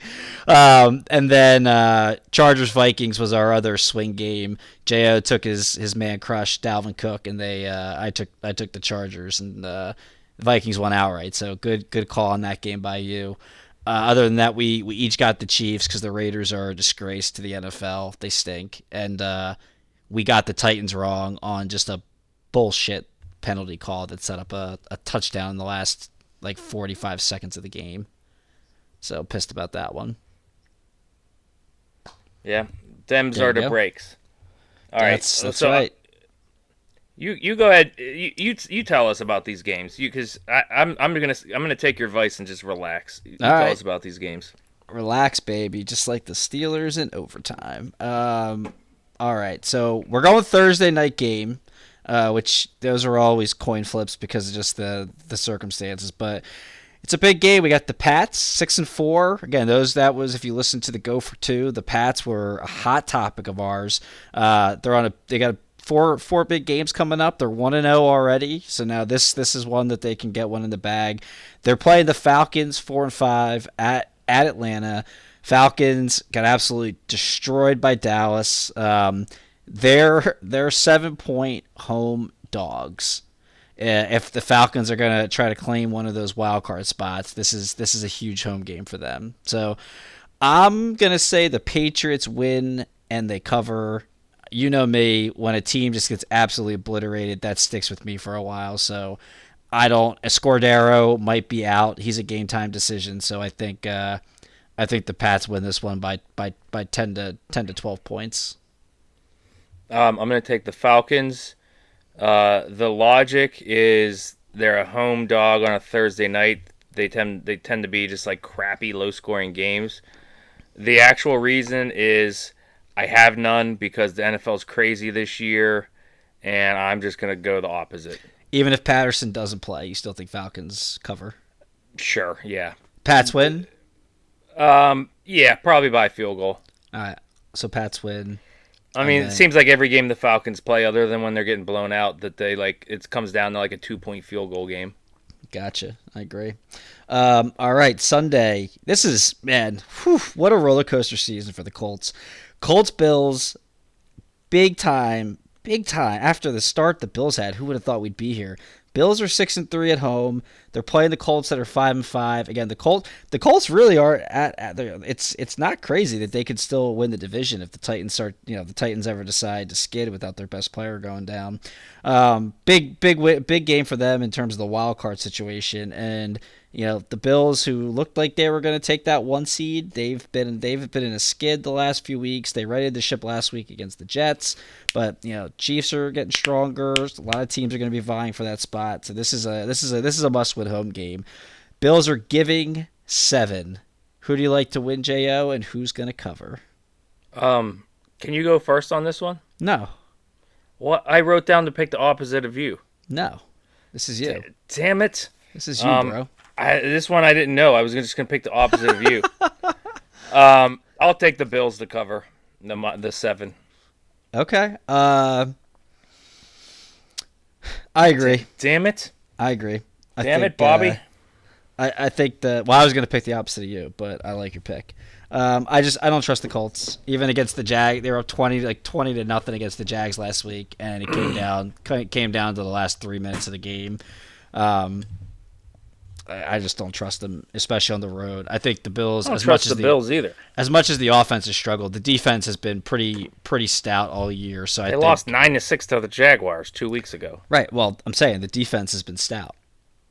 um, and then uh, Chargers Vikings was our other swing game. Jo took his his man crush Dalvin Cook, and they. Uh, I took I took the Chargers and. Uh, the Vikings won outright, so good good call on that game by you. Uh, other than that, we, we each got the Chiefs because the Raiders are a disgrace to the NFL. They stink, and uh, we got the Titans wrong on just a bullshit penalty call that set up a, a touchdown in the last like 45 seconds of the game. So pissed about that one. Yeah, them's There are the breaks. All right, that's that's so, uh, right. You you go ahead. You you, you tell us about these games. You because I'm I'm gonna I'm gonna take your advice and just relax. You All tell right. us about these games. relax, baby, just like the Steelers in overtime. Um, all right, so we're going Thursday night game, uh, which those are always coin flips because of just the the circumstances, but. It's a big game. We got the Pats six and four. Again, those that was if you listen to the Go for Two, the Pats were a hot topic of ours. Uh, they're on a they got four four big games coming up. They're one and zero already. So now this this is one that they can get one in the bag. They're playing the Falcons four and five at at Atlanta. Falcons got absolutely destroyed by Dallas. Um, they're they're seven point home dogs. Uh, if the Falcons are going to try to claim one of those wild card spots, this is this is a huge home game for them. So I'm going to say the Patriots win and they cover. You know me, when a team just gets absolutely obliterated, that sticks with me for a while. So I don't. Escordero might be out. He's a game time decision. So I think uh, I think the Pats win this one by by by ten to ten to twelve points. Um, I'm gonna take the Falcons. Uh, the logic is they're a home dog on a Thursday night. They tend they tend to be just like crappy, low scoring games. The actual reason is I have none because the NFL's crazy this year, and I'm just gonna go the opposite. Even if Patterson doesn't play, you still think Falcons cover. Sure, yeah, Pats win. um, yeah, probably by field goal. All right. So Pats win. I mean, then- it seems like every game the Falcons play, other than when they're getting blown out, that they like it comes down to like a two point field goal game. Gotcha. I agree. Um, all right, Sunday. This is man, whew, what a roller coaster season for the Colts. Colts Bills, big time, big time. After the start the Bills had, who would have thought we'd be here? Bills are six and three at home. They're playing the Colts that are five and five. Again, the Colts, the Colts really are at. at it's it's not crazy that they could still win the division if the Titans start. You know, the Titans ever decide to skid without their best player going down. Um, big big big game for them in terms of the wild card situation. And You know, the Bills, who looked like they were going to take that one seed, they've been they've been in a skid the last few weeks. They righted the ship last week against the Jets, but you know, Chiefs are getting stronger. A lot of teams are going to be vying for that spot. So this is a this is a this is a must win home game. Bills are giving seven. Who do you like to win, Jo, and who's going to cover? Um, can you go first on this one? No, What I wrote down to pick the opposite of you. no, this is you. Damn it! This is you, Um, bro. I, this one I didn't know. I was just gonna pick the opposite of you. Um, I'll take the Bills to cover the the seven. Okay. Uh, I agree. Damn it! I agree. I Damn think, it, Bobby! uh, I, I think that. Well, I was going to pick the opposite of you, but I like your pick. Um, I just I don't trust the Colts even against the Jag. They were up twenty like twenty to nothing against the Jags last week, and it came down came down to the last three minutes of the game. Um, I, I just don't trust them, especially on the road. I think the Bills, I don't as trust much as the Bills either. as much as the offense has struggled, the defense has been pretty pretty stout all year. So I They think, lost nine to six to the Jaguars two weeks ago. Right. Well, I'm saying the defense has been stout.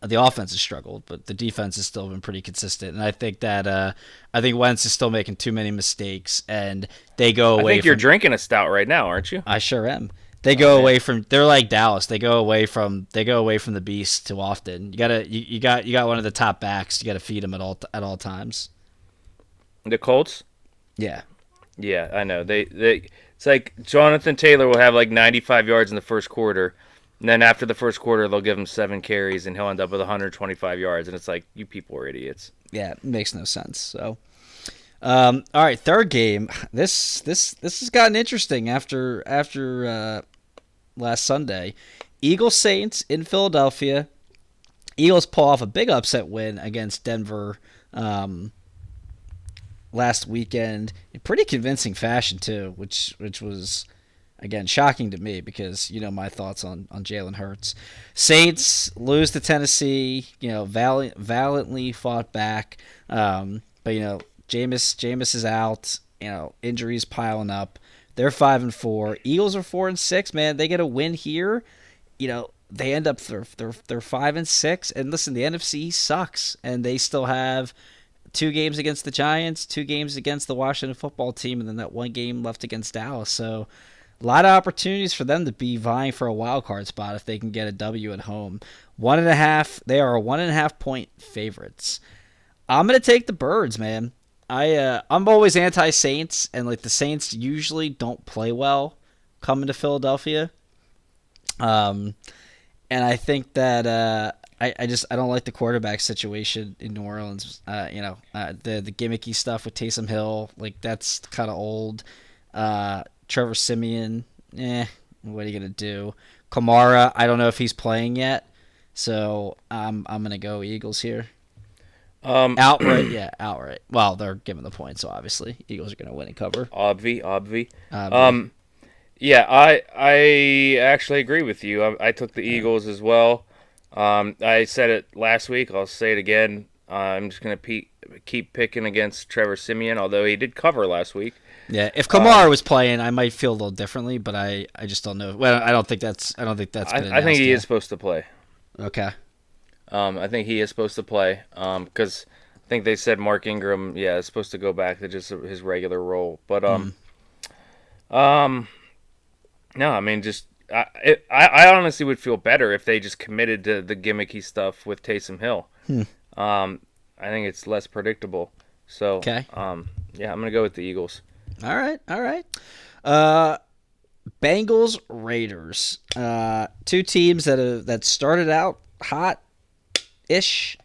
The offense has struggled, but the defense has still been pretty consistent. And I think that uh, I think Wentz is still making too many mistakes, and they go away. I think you're drinking a stout right now, aren't you? I sure am. They go away from. They're like Dallas. They go away from. They go away from the beast too often. You gotta. You, you got. You got one of the top backs. You got to feed him at all at all times. The Colts. Yeah. Yeah, I know. They they it's like Jonathan Taylor will have like 95 yards in the first quarter, and then after the first quarter they'll give him seven carries and he'll end up with 125 yards, and it's like you people are idiots. yeah, it makes no sense. So, um, all right, third game. This this this has gotten interesting after after uh, last Sunday. Eagles Saints in Philadelphia. Eagles pull off a big upset win against Denver um, last weekend in pretty convincing fashion too, which which was again shocking to me because you know my thoughts on on Jalen Hurts. Saints lose to Tennessee. You know, valiant, valiantly fought back, um, but you know Jameis Jameis is out. You know, injuries piling up. They're five and four. Eagles are four and six. Man, they get a win here. You know, they end up they're they're, they're five and six. And listen, the NFC sucks, and they still have two games against the Giants, two games against the Washington football team, and then that one game left against Dallas. So a lot of opportunities for them to be vying for a wild card spot if they can get a W at home. One and a half. They are a one and a half point favorites. I'm gonna take the birds, man. I uh, I'm always anti Saints, and like the Saints usually don't play well coming to Philadelphia. Um, and I think that uh, I, I just I don't like the quarterback situation in New Orleans. Uh, you know, uh, the the gimmicky stuff with Taysom Hill, like that's kind of old. Uh, Trevor Siemian, eh, what are you gonna do? Kamara, I don't know if he's playing yet, so I'm I'm gonna go Eagles here. Um, Outright, yeah, outright. Well, they're giving the point, so obviously Eagles are gonna win and cover. obvi, obvi. Uh, Um, yeah, I I actually agree with you. I, I took the Eagles as well. Um, I said it last week. I'll say it again. Uh, I'm just gonna pe- keep picking against Trevor Siemian, although he did cover last week. yeah, if Kamara was playing, I might feel a little differently, but I, I just don't know. Well, I don't think that's I don't think that's. I, I think he announced is supposed to play. Okay. Um, I think he is supposed to play. Um, because I think they said Mark Ingram, yeah, is supposed to go back to just his regular role. But um, um, no, I mean just I, it, I I honestly would feel better if they just committed to the gimmicky stuff with Taysom Hill. Um, I think it's less predictable. So Okay. um, yeah, I'm gonna go with the Eagles. All right, all right. Uh, Bengals Raiders. Uh, two teams that have that started out hot, ish,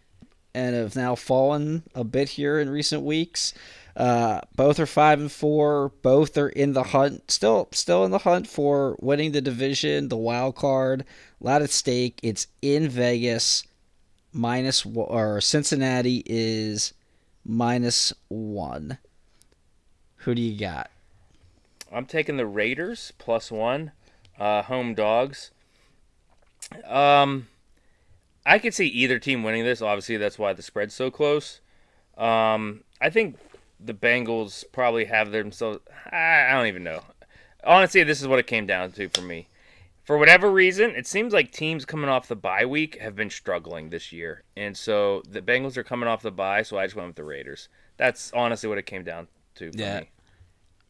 and have now fallen a bit here in recent weeks. Uh, both are five and four. Both are in the hunt. Still, still in the hunt for winning the division, the wild card. A lot at stake. It's in Vegas. Minus or Cincinnati is minus one. Who do you got? I'm taking the Raiders plus one, uh, home dogs. Um, I could see either team winning this. Obviously, that's why the spread's so close. Um, I think the Bengals probably have themselves. I I don't even know. Honestly, this is what it came down to for me. for whatever reason, it seems like teams coming off the bye week have been struggling this year, and so the Bengals are coming off the bye, so I just went with the Raiders. That's honestly what it came down to. For Yeah. me.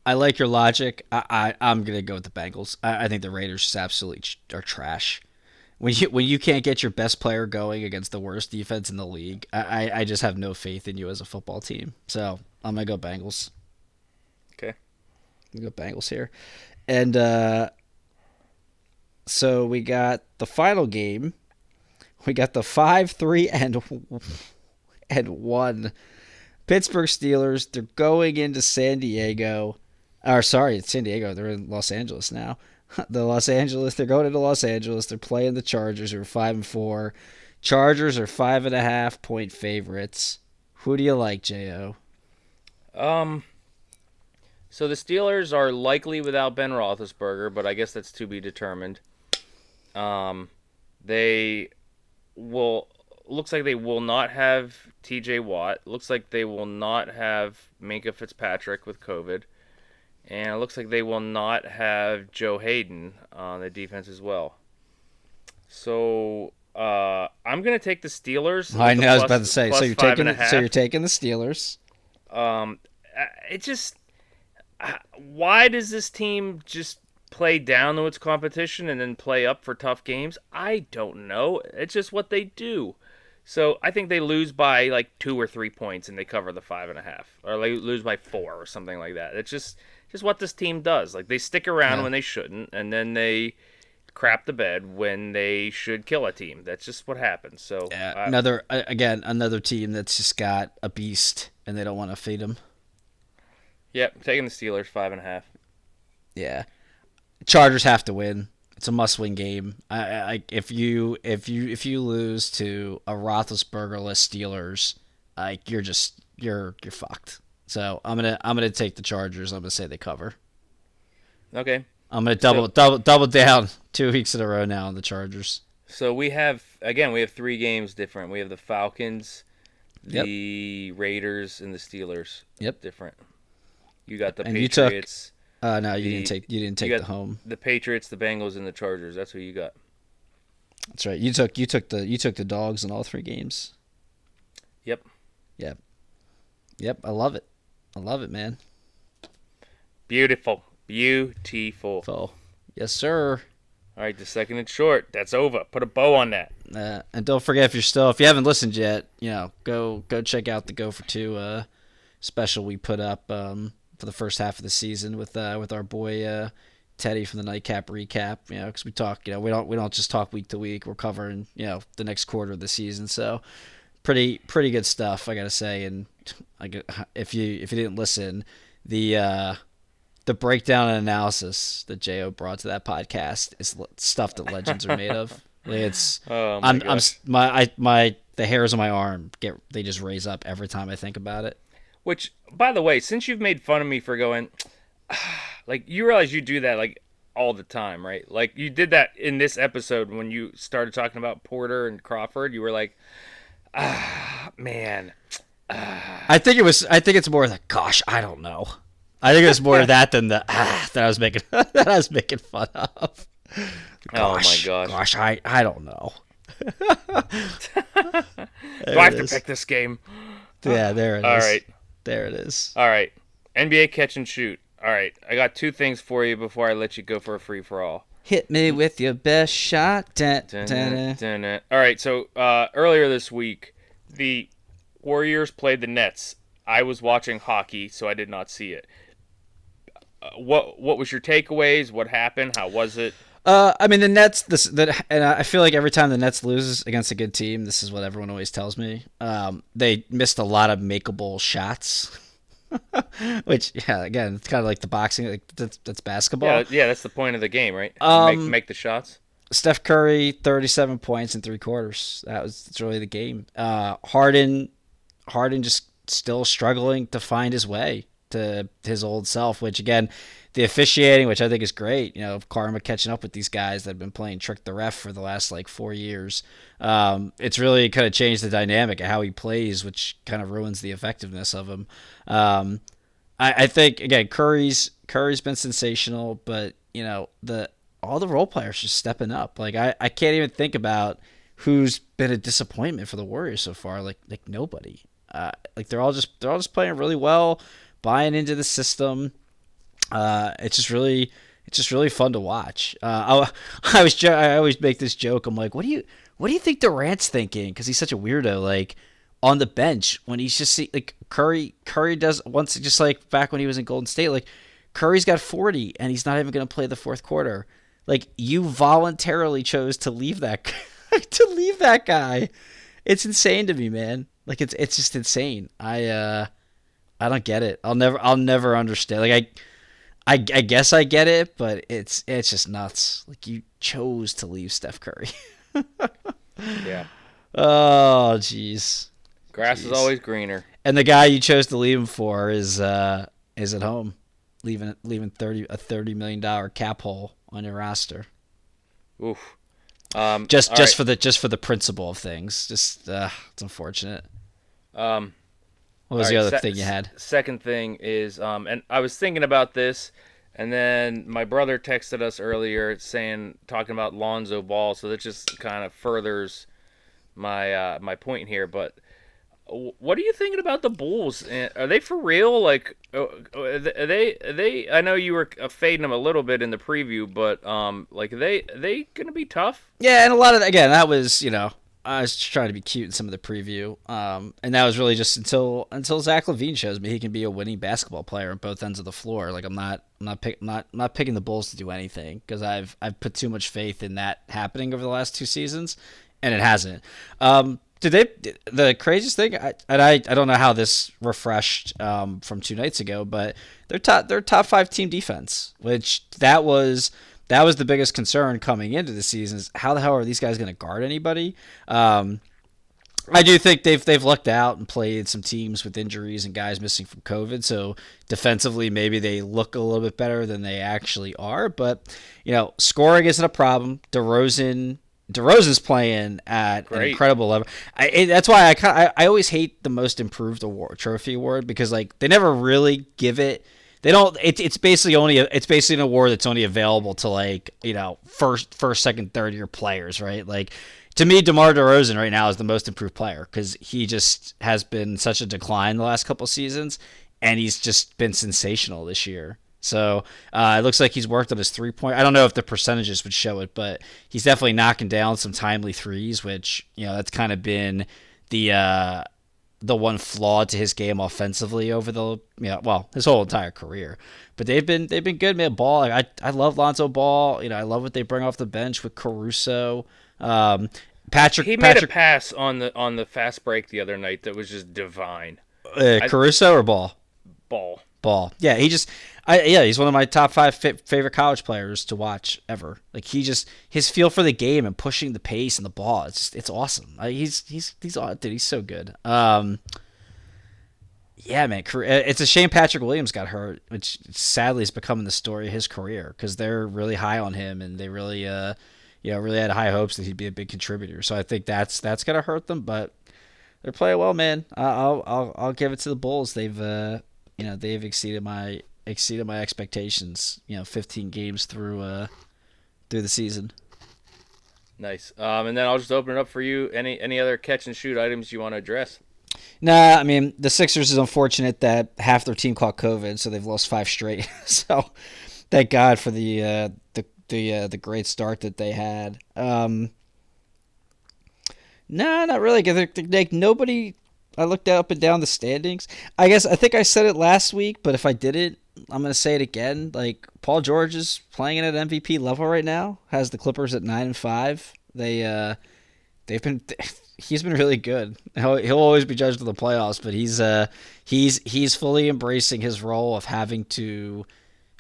I like your logic. I, I I'm gonna go with the Bengals. I, I think the Raiders just absolutely ch- are trash. When you when you can't get your best player going against the worst defense in the league, I, I, just have no faith in you as a football team. So I'm gonna go Bengals. Okay. I'm gonna go Bengals here, and uh, so we got the final game. We got the five three and and one Pittsburgh Steelers. They're going into San Diego. Or sorry, it's San Diego. They're in Los Angeles now. The Los Angeles. They're going into Los Angeles. They're playing the Chargers, who are five and four. Chargers are five and a half point favorites. Who do you like, Jo? Um. So the Steelers are likely without Ben Roethlisberger, but I guess that's to be determined. Um, they will. Looks like they will not have T.J. Watt. Looks like they will not have Minkah Fitzpatrick with COVID, and it looks like they will not have Joe Haden on the defense as well. So uh, I'm gonna take the Steelers. I know. I was about to say. So you're taking. The, so you're taking the Steelers. Um, uh, it just uh, why does this team just play down to its competition and then play up for tough games? I don't know. It's just what they do. So I think they lose by like two or three points and they cover the five and a half, or they lose by four or something like that. It's just just what this team does. Like they stick around Yeah. when they shouldn't, and then they crap the bed when they should kill a team. That's just what happens. So Yeah, I- another again another team that's just got a beast and they don't want to feed him. yep, taking the Steelers five and a half. Yeah, Chargers have to win. It's a must-win game. I, I if you if you if you lose to a Roethlisbergerless Steelers, like you're just you're you're fucked. So I'm gonna I'm gonna take the Chargers. I'm gonna say they cover. Okay. I'm gonna double So- double double down two weeks in a row now on the Chargers. So we have again we have three games different. We have the Falcons, Yep. the Raiders, and the Steelers. Yep. Different. You got the And you took- Patriots, Uh, no, you The- didn't take you didn't take you the home. the Patriots, the Bengals, and the Chargers. That's who you got. That's right. You took you took the you took the dogs in all three games. Yep. Yep. Yep. I love it. I love it, man. Beautiful, beautiful. So, yes, sir. All right, the second and short. That's over. Put a bow on that. Uh, and don't forget if you're still if you haven't listened yet, you know, go go check out the Go for Two uh, special we put up um, for the first half of the season with uh, with our boy uh, Teddy from the Nightcap Recap. You know, because we talk, you know, we don't we don't just talk week to week. We're covering you know the next quarter of the season, so pretty pretty good stuff, I gotta say. And I get, if you if you didn't listen, the uh, the breakdown and analysis that Jo brought to that podcast is stuff that legends are made of. Like, It's Oh my I'm, I'm my I, my the hairs on my arm get they just raise up every time I think about it. Which, by the way, since you've made fun of me for going, like you realize you do that like all the time, right? Like you did that in this episode when you started talking about Porter and Crawford. You were like, ah, man. I think it was I think it's more the gosh I don't know. I think it was more of that than the ah, that I was making that I was making fun of. Oh my Gosh, gosh. Gosh, I I don't know. Do I have to pick this game? Yeah, there it is. All right. there it is. All right. NBA catch and shoot. All right. I got two things for you before I let you go for a free for all. Hit me with your best shot. Dun. dun, dun. All right, so uh, earlier this week, the Warriors played the Nets. I was watching hockey, so I did not see it. Uh, what What was your takeaways? What happened? How was it? Uh, I mean the Nets. This that, and I feel like every time the Nets loses against a good team, this is what everyone always tells me. Um, they missed a lot of makeable shots, which yeah, again, it's kind of like the boxing. Like that's, that's basketball. Yeah, yeah, that's the point of the game, right? make, Um, make the shots. Steph Curry, thirty-seven points in three quarters. That was really the game. Uh, Harden, Harden just still struggling to find his way to his old self. Which again, the officiating, which I think is great. You know, Karma catching up with these guys that have been playing trick the ref for the last like four years. Um, it's really kind of changed the dynamic of how he plays, which kind of ruins the effectiveness of him. Um, I, I think again, Curry's Curry's been sensational, but you know the all the role players just stepping up. Like I, I can't even think about who's been a disappointment for the Warriors so far. Like like nobody. Uh, like they're all just they're all just playing really well, buying into the system. Uh, it's just really it's just really fun to watch. Uh, I, I was jo- I always make this joke. I'm like, what do you what do you think Durant's thinking? Because he's such a weirdo. Like on the bench when he's just see, like Curry. Curry does once just like back when he was in Golden State. Like Curry's got 40 and he's not even going to play the fourth quarter. Like you voluntarily chose to leave that to leave that guy. It's insane to me, man. Like it's it's just insane. I uh I don't get it. I'll never I'll never understand. Like I I, I guess I get it, but it's it's just nuts. Like you chose to leave Steph Curry. Yeah. Oh, jeez. Grass Jeez. is always greener. And the guy you chose to leave him for is uh is at home, leaving leaving thirty a thirty million dollar cap hole on your roster. Oof. Um, Just just right. for the just for the principle of things. Just uh, it's unfortunate. Um, What was the right, other se- thing you had? Second thing is, um, and I was thinking about this, and then my brother texted us earlier saying talking about Lonzo Ball, so that just kind of furthers my uh, my point here. But what are you thinking about the Bulls? Are they for real? Like, uh, are they are they? I know you were uh, fading them a little bit in the preview, but um, like are they are they gonna be tough? Yeah, and a lot of again that was you know I was just trying to be cute in some of the preview, um, and that was really just until until Zach LaVine shows me he can be a winning basketball player on both ends of the floor. Like I'm not I'm not pick, I'm not I'm not picking the Bulls to do anything because I've I've put too much faith in that happening over the last two seasons, and it hasn't. Um, did they the craziest thing? I, and I I don't know how this refreshed um, from two nights ago, but they're top they're top five team defense, which that was that was the biggest concern coming into the season. Is how the hell are these guys going to guard anybody? Um, I do think they've they've lucked out and played some teams with injuries and guys missing from COVID. So defensively, maybe they look a little bit better than they actually are. But you know, scoring isn't a problem. DeRozan. DeRozan's playing at an incredible level. I, it, that's why I, kind I I always hate the most improved award trophy award because like they never really give it. They don't. It, it's basically only a, it's basically an award that's only available to like you know first first second third year players, right? Like to me, DeMar DeRozan right now is the most improved player because he just has been such a decline the last couple seasons, and he's just been sensational this year. So uh, it looks like he's worked on his three point. I don't know if the percentages would show it, but he's definitely knocking down some timely threes, which you know that's kind of been the uh, the one flaw to his game offensively over the you know, well his whole entire career. But they've been they've been good, man. Ball, I I love Lonzo Ball. You know, I love what they bring off the bench with Caruso. Um, Patrick He made a pass on the on the fast break the other night that was just divine. uh, Caruso or Ball. Ball. Ball. Yeah, he just, I yeah, he's one of my top five fa- favorite college players to watch ever. Like he just his feel for the game and pushing the pace and the ball. It's just, it's awesome. Like, he's he's he's dude. He's so good. Um, yeah, man. It's a shame Patrick Williams got hurt, which sadly is becoming the story of his career because they're really high on him and they really, uh, you know, really had high hopes that he'd be a big contributor. So I think that's that's gonna hurt them, but they're playing well, man. I'll I'll I'll give it to the Bulls. They've uh, you know they've exceeded my exceeded my expectations. You know, 15 games through uh through the season. Nice. Um, and then I'll just open it up for you. Any any other catch and shoot items you want to address? Nah, I mean the Sixers is unfortunate that half their team caught COVID, so they've lost five straight. so thank God for the uh, the the uh, the great start that they had. Um, nah, not really. Like nobody. I looked up and down the standings. I guess I think I said it last week, but if I didn't, I'm gonna say it again. Like Paul George is playing at an MVP level right now. Has the Clippers at nine and five. They uh, they've been he's been really good. He'll, he'll always be judged in the playoffs, but he's uh he's he's fully embracing his role of having to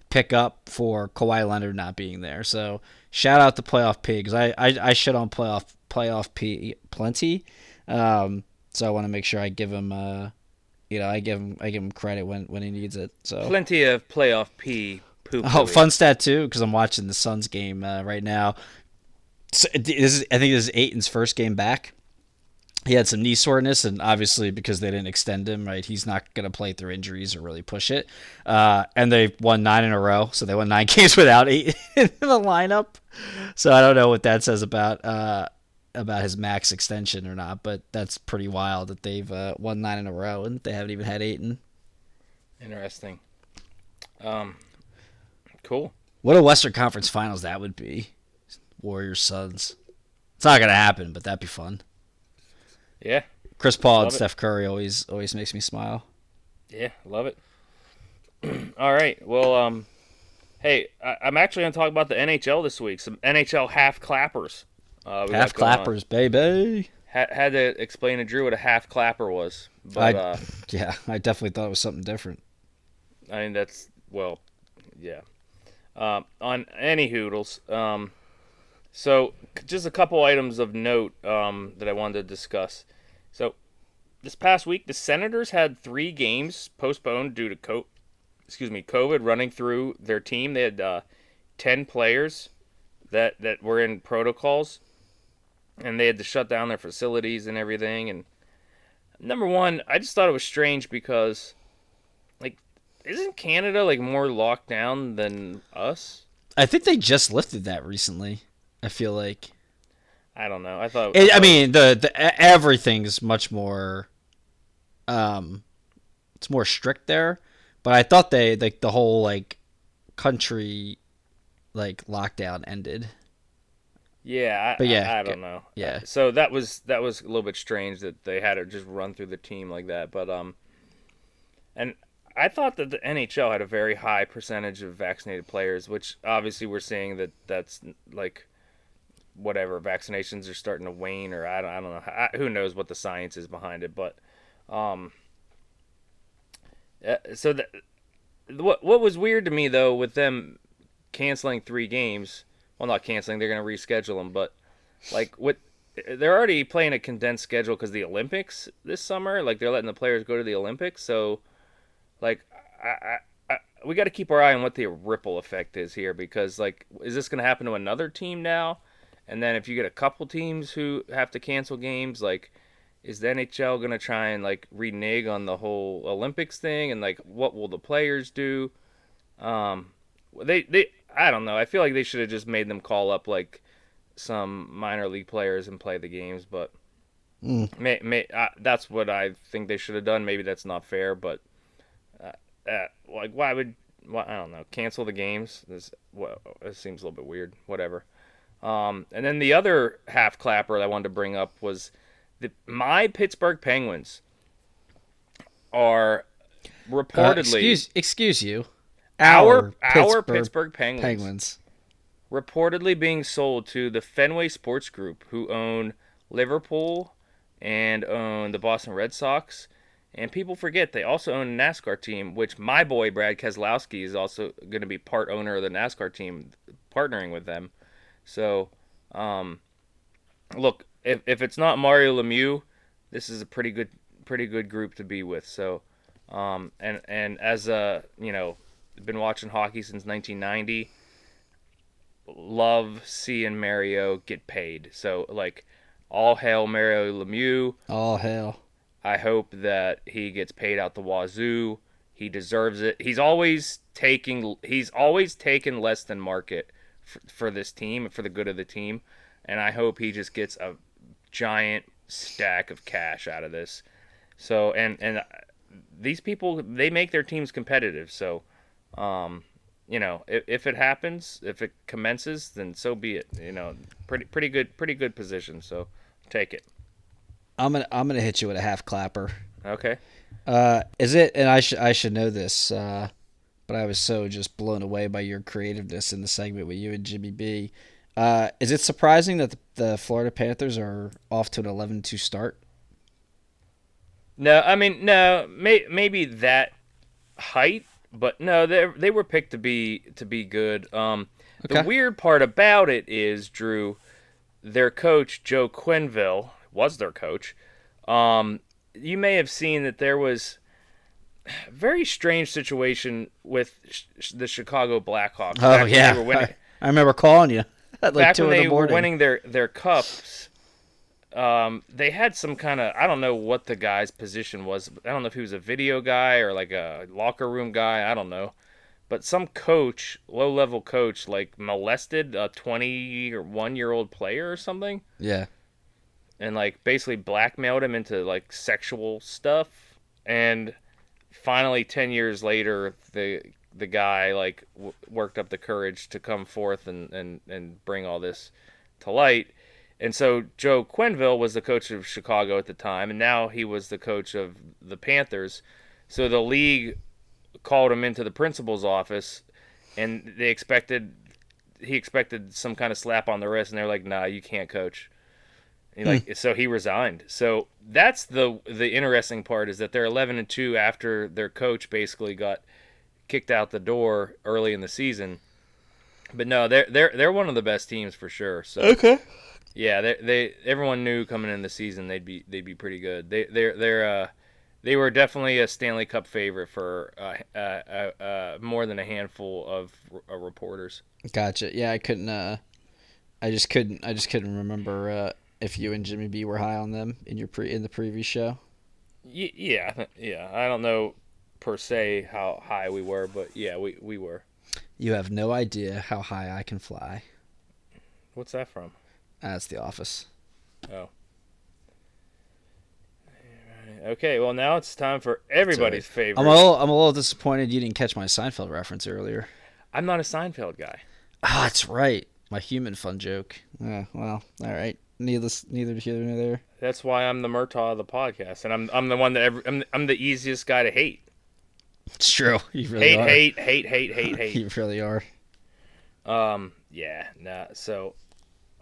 pick up for Kawhi Leonard not being there. So shout out to playoff pigs. I I, I shit on playoff playoff P plenty. Um, so I want to make sure I give him uh you know I give him I give him credit when when he needs it. So Plenty of playoff P poop. Oh, fun stat too, because I'm watching the Suns game uh, right now. So, this is, I think this is Ayton's first game back. he had some knee soreness, and obviously because they didn't extend him, right, he's not going to play through injuries or really push it. Uh, and they won nine in a row, so they won nine games without eight in the lineup. So I don't know what that says about uh, about his max extension or not, but that's pretty wild that they've uh, won nine in a row and they haven't even had eight in. Interesting. Um, cool. What a Western Conference Finals that would be. Warriors Suns. It's not gonna happen, but that'd be fun. Yeah, Chris Paul and it. Steph Curry always always makes me smile. yeah, love it. All right. Well, um, hey, I, I'm actually going to talk about the NHL this week. Some NHL half clappers. Uh, Half clappers, baby. Had, had to explain to Drew what a half clapper was, but I- uh, Yeah, I definitely thought it was something different. I mean that's well, yeah. Um, on any hoodles, um, so just a couple items of note um, that I wanted to discuss. So this past week, the Senators had three games postponed due to co- excuse me COVID running through their team. They had uh, ten players that that were in protocols, and they had to shut down their facilities and everything. And number one, I just thought it was strange because like, isn't Canada like more locked down than us? I think they just lifted that recently. I feel like. I don't know. I thought. It, I mean, the the everything's much more. Um, it's more strict there, but I thought they like the whole like country, like lockdown ended. Yeah, I, but yeah, I, I don't know. yeah. So that was that was a little bit strange that they had it just run through the team like that. But um, and I thought that the NHL had a very high percentage of vaccinated players, which obviously we're seeing that that's like whatever vaccinations are starting to wane, or I don't, I don't know. I, who knows what the science is behind it, but um, uh, so that what what was weird to me though with them canceling three games, well not canceling, they're gonna reschedule them, but like what they're already playing a condensed schedule because the Olympics this summer, like they're letting the players go to the Olympics, so like I, I, I we got to keep our eye on what the ripple effect is here because like is this gonna happen to another team now? And then if you get a couple teams who have to cancel games, like is the NHL gonna try and like renege on the whole Olympics thing and like what will the players do? Um, they they I don't know. I feel like they should have just made them call up like some minor league players and play the games, but Mm. may, may, uh, that's what I think they should have done. Maybe that's not fair, but uh, uh, like why would why, I don't know cancel the games? This well, it seems a little bit weird. Whatever. Um, and then the other half clapper that I wanted to bring up was the my Pittsburgh Penguins are Uh, reportedly excuse excuse you. Our our Pittsburgh, Penguins, Penguins. reportedly being sold to the Fenway Sports Group, who own Liverpool and own the Boston Red Sox. And people forget they also own a NASCAR team, which my boy Brad Keselowski is also going to be part owner of the NASCAR team, partnering with them. So, um, look, if, if it's not Mario Lemieux, this is a pretty good pretty good group to be with. So, um, and and as a you know, been watching hockey since 1990 love seeing Mario get paid. So like all hail Mario Lemieux. Oh hell. I hope that he gets paid out the wazoo. He deserves it. He's always taking he's always taken less than market for, for this team for the good of the team, and I hope he just gets a giant stack of cash out of this. So and and uh, these people they make their teams competitive. So um you know, if, if it happens, if it commences, then so be it. You know, pretty pretty good pretty good position. So take it. I'm gonna I'm gonna hit you with a half clapper. Okay. Uh, is it? And I should I should know this, uh, but I was so just blown away by your creativeness in the segment with you and Jimmy B. Uh, is it surprising that the, the Florida Panthers are off to an 11-2 start? No, I mean no, may, maybe that height, but no, they they were picked to be to be good. Um, Okay. The weird part about it is Drew, their coach Joe Quenneville was their coach. Um, you may have seen that there was a very strange situation with sh- the Chicago Blackhawks. Oh yeah, they were winning, I, I remember calling you like back when they the were winning their their cups. Um, they had some kind of I don't know what the guy's position was. I don't know if he was a video guy or like a locker room guy. I don't know, but some coach, low level coach, like molested a twenty or one year old player or something, Yeah. and like basically blackmailed him into like sexual stuff. And finally, ten years later, the the guy like w- worked up the courage to come forth and and and bring all this to light. And so Joe Quenneville was the coach of Chicago at the time, and now he was the coach of the Panthers. So the league called him into the principal's office, and they expected he expected some kind of slap on the wrist, and they're like, "Nah, you can't coach." And he, hmm. like so he resigned. So that's the the interesting part is that they're 11 and two after their coach basically got kicked out the door early in the season. But no, they're they're they're one of the best teams for sure. So Okay. Yeah, they they everyone knew coming in the season they'd be they'd be pretty good. They they're they're uh they were definitely a Stanley Cup favorite for uh, uh, uh, uh, more than a handful of uh, reporters. Gotcha. Yeah, I couldn't. Uh, I just couldn't. I just couldn't remember uh, if you and Jimmy B were high on them in your pre in the previous show. Y- yeah, I yeah. I don't know per se how high we were, but yeah, we we were. You have no idea how high I can fly. What's that from? That's the office. Oh. Okay, well now it's time for everybody's favorite. I'm a little. I'm a little disappointed you didn't catch my Seinfeld reference earlier. I'm not a Seinfeld guy. Ah, that's right. My human fun joke. Yeah. Well. All right. Needless. Neither here nor there. That's why I'm the Murtaugh of the podcast, and I'm I'm the one that every, I'm I'm the easiest guy to hate. It's true. You really Hate, are. hate, hate, hate, hate, hate. You really are. Um, yeah, nah. So,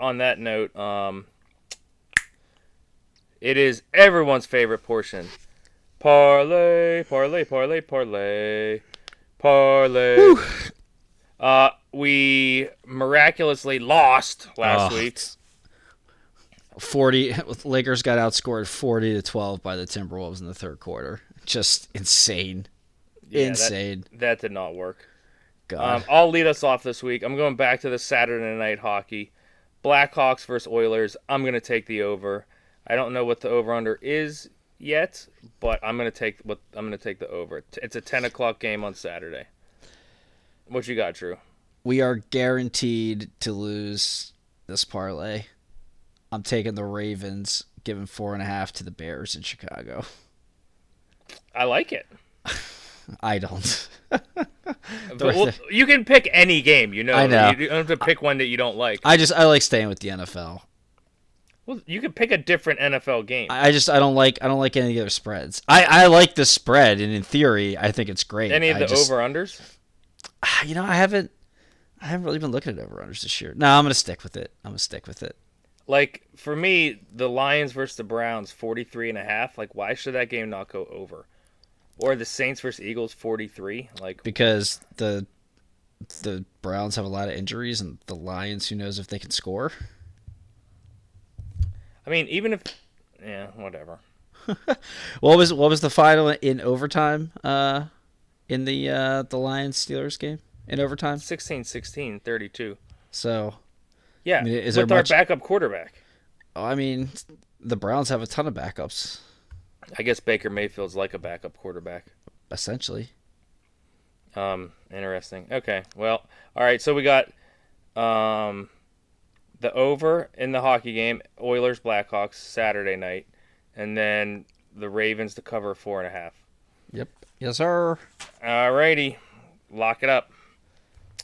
on that note, um, it is everyone's favorite portion. Parlay, parlay, parlay, parlay, parlay. Uh, we miraculously lost last Oh, week. Forty. Lakers got outscored forty to twelve by the Timberwolves in the third quarter. Just insane. Yeah, that- insane. That, did not work. God. Um, I'll lead us off this week. I'm going back to the Saturday night hockey. Blackhawks versus Oilers. I'm going to take the over. I don't know what the over under is yet, but I'm going to take what I'm going to take the over. It's a 10 o'clock game on Saturday. What you got, Drew? we are guaranteed to lose this parlay. I'm taking the Ravens, giving four and a half to the Bears in Chicago. I like it. I don't. Well, you can pick any game, you know. I know. You don't have to pick one that you don't like. I just I like staying with the NFL. Well, you can pick a different NFL game. I just I don't like I don't like any of the other spreads. I I like the spread, and in theory, I think it's great. Any of the over unders? You know, I haven't I haven't really been looking at over unders this year. No, I'm gonna stick with it. I'm gonna stick with it. Like for me, the Lions versus the Browns, 43 and a half. Like why should that game not go over? Or the Saints versus Eagles, 43. Like because the the Browns have a lot of injuries, and the Lions, who knows if they can score. I mean, even if yeah, whatever. What was what was the final in overtime? Uh, in the uh the Lions Steelers game in overtime. 16-16, 32. So Yeah, I mean, is there with our much- backup quarterback. I mean, the Browns have a ton of backups, I guess Baker Mayfield's like a backup quarterback. essentially. Um, interesting. Okay, well, all right. So we got um, the over in the hockey game, Oilers Blackhawks Saturday night, and then the Ravens to cover four and a half. Yep. Yes, sir. All righty, lock it up.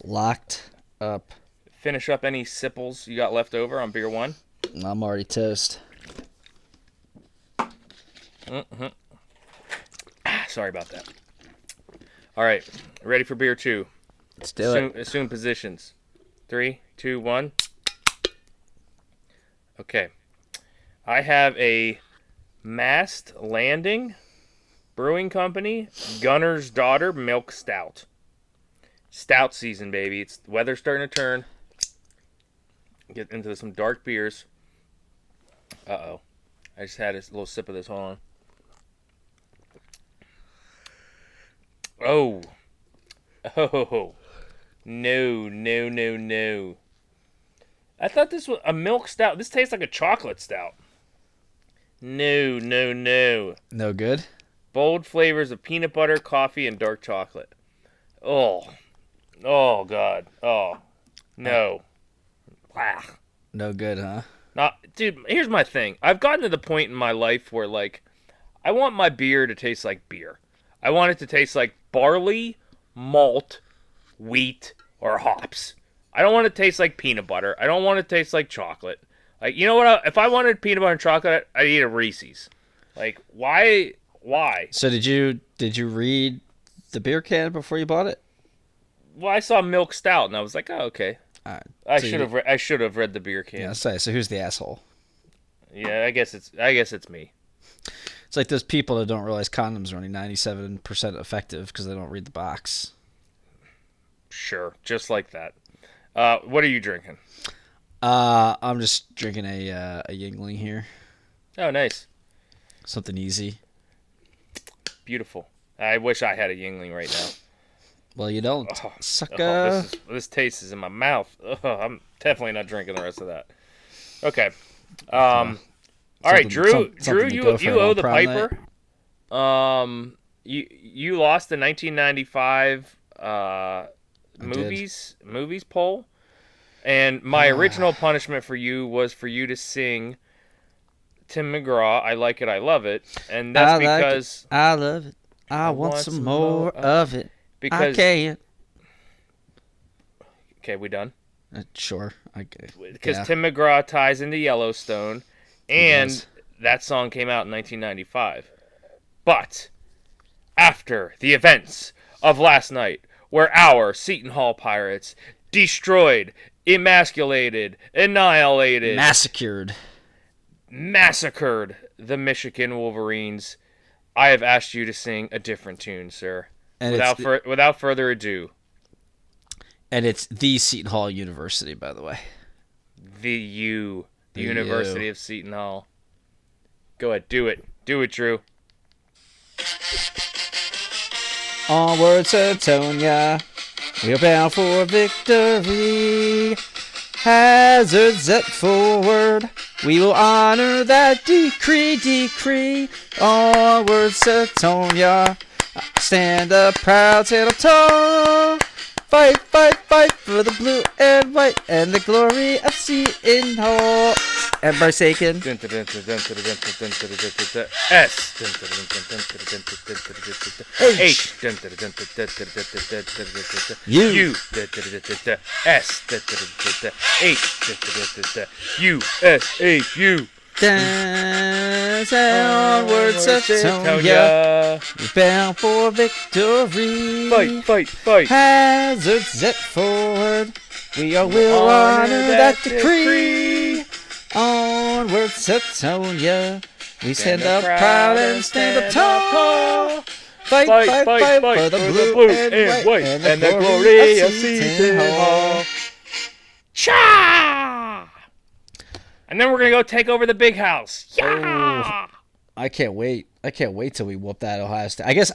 Locked up. Finish up any sipples you got left over on beer one. I'm already toast. Sorry about that. All right, ready for beer two. Let's do assume, it. assume positions. Three, two, one. Okay. I have a Mast Landing Brewing Company Gunner's Daughter Milk Stout. Stout season, baby. It's the weather's starting to turn. Get into some dark beers. Uh oh. I just had a little sip of this. Hold on. Oh. Oh. No, no, no, no. I thought this was a milk stout. This tastes like a chocolate stout. No, no, no. No good. Bold flavors of peanut butter, coffee, and dark chocolate. Oh, oh God. Oh, no. No good, huh? Not, dude. Here's my thing. I've gotten to the point in my life where like, I want my beer to taste like beer. I want it to taste like barley, malt, wheat, or hops. I don't want it to taste like peanut butter. I don't want it to taste like chocolate. Like, you know what? I- If I wanted peanut butter and chocolate, I'd eat a Reese's. Like, why? Why? So did you did you read the beer can before you bought it? Well, I saw milk stout, and I was like, oh, okay. I so you should have. Re- I should have read the beer can. Yeah, say. So who's the asshole? Yeah, I guess it's. I guess it's me. It's like those people that don't realize condoms are only ninety-seven percent effective because they don't read the box. Sure, just like that. Uh, what are you drinking? Uh, I'm just drinking a uh, a Yuengling here, Oh, nice, something easy. beautiful. I wish I had a Yuengling right now. Well, you don't, Oh, sucker. Oh, this, is, this taste is in my mouth. Ugh, I'm definitely not drinking the rest of that. Okay. Um. All right, Drew. some- Drew, you you owe the piper. Um. You you lost the 1995 uh did. movies movies poll, and my original punishment for you was for you to sing. Tim McGraw, I like it, I love it, and that's I like it. because I love it. I, want, want some, more of it. Because I can't. okay, we done. Uh, sure. I because yeah. Tim McGraw ties into Yellowstone, and that song came out in 1995. But after the events of last night, where our Seton Hall Pirates destroyed, emasculated, annihilated, massacred. massacred the Michigan Wolverines, I have asked you to sing a different tune, sir. And Without fur- without further ado, and it's the Seton Hall University, by the way. the U, the The University U. of Seton Hall. Go ahead, do it, do it, Drew. Onward, Setonia. We're bound for victory. Hazard zet forward. We will honor that decree, decree. Onward, Setonia. Stand up proud, stand up tall. Fight, fight, fight for the blue and white and the glory of Seton Hall. Everybody shaking. S. H. U. U. S. H. U. S. H. U. Dance onward, Setonia. We're bound for victory. Fight, fight, fight. Hazard zet forward. We all will honor that decree. Onward, Setonia. We stand up proud and stand up tall. Fight, fight, fight, for the blue blue, and white and the glory of Seton Hall. Cha! And then we're gonna go take over the big house. Oh. Yeah! I can't wait. I can't wait till we whoop that Ohio State. I guess,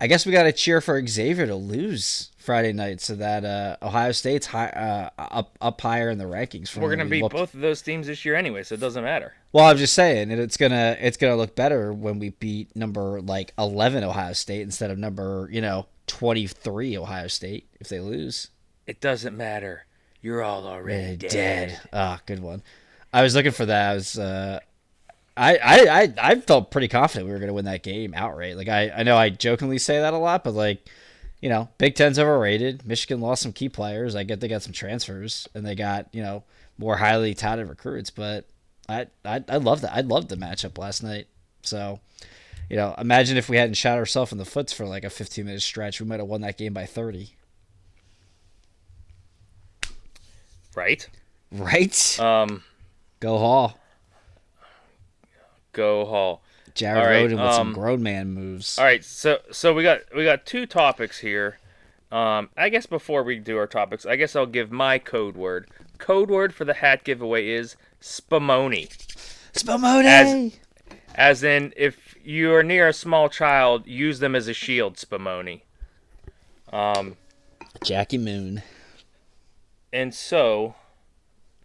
I guess we got to cheer for Xavier to lose Friday night so that uh, Ohio State's high, uh, up up higher in the rankings. We're gonna we beat whooped- both of those teams this year anyway, so it doesn't matter. Well, I'm just saying, it's gonna it's gonna look better when we beat number like 11 Ohio State instead of number you know 23 Ohio State if they lose. It doesn't matter. You're all already Dead. dead. Ah, good one. I was looking for that. I was. Uh, I, I, I, I felt pretty confident we were going to win that game outright. Like I, I know I jokingly say that a lot, but like, you know, Big Ten's overrated. Michigan lost some key players. I get they got some transfers and they got you know more highly touted recruits. But I, I, I love that. I loved the matchup last night. So, you know, imagine if we hadn't shot ourselves in the foots for like a 15 minute stretch, we might have won that game by 30. Right? Right? Um, Go Hall. Go Hall. Jared right, Rhoden with some um, grown man moves. All right, so so we got we got two topics here. Um, I guess before we do our topics, I guess I'll give my code word. Code word for the hat giveaway is spumoni, Spumoni! As- as in if you are near a small child, use them as a shield. Spumoni. Um, Jackie Moon. and so,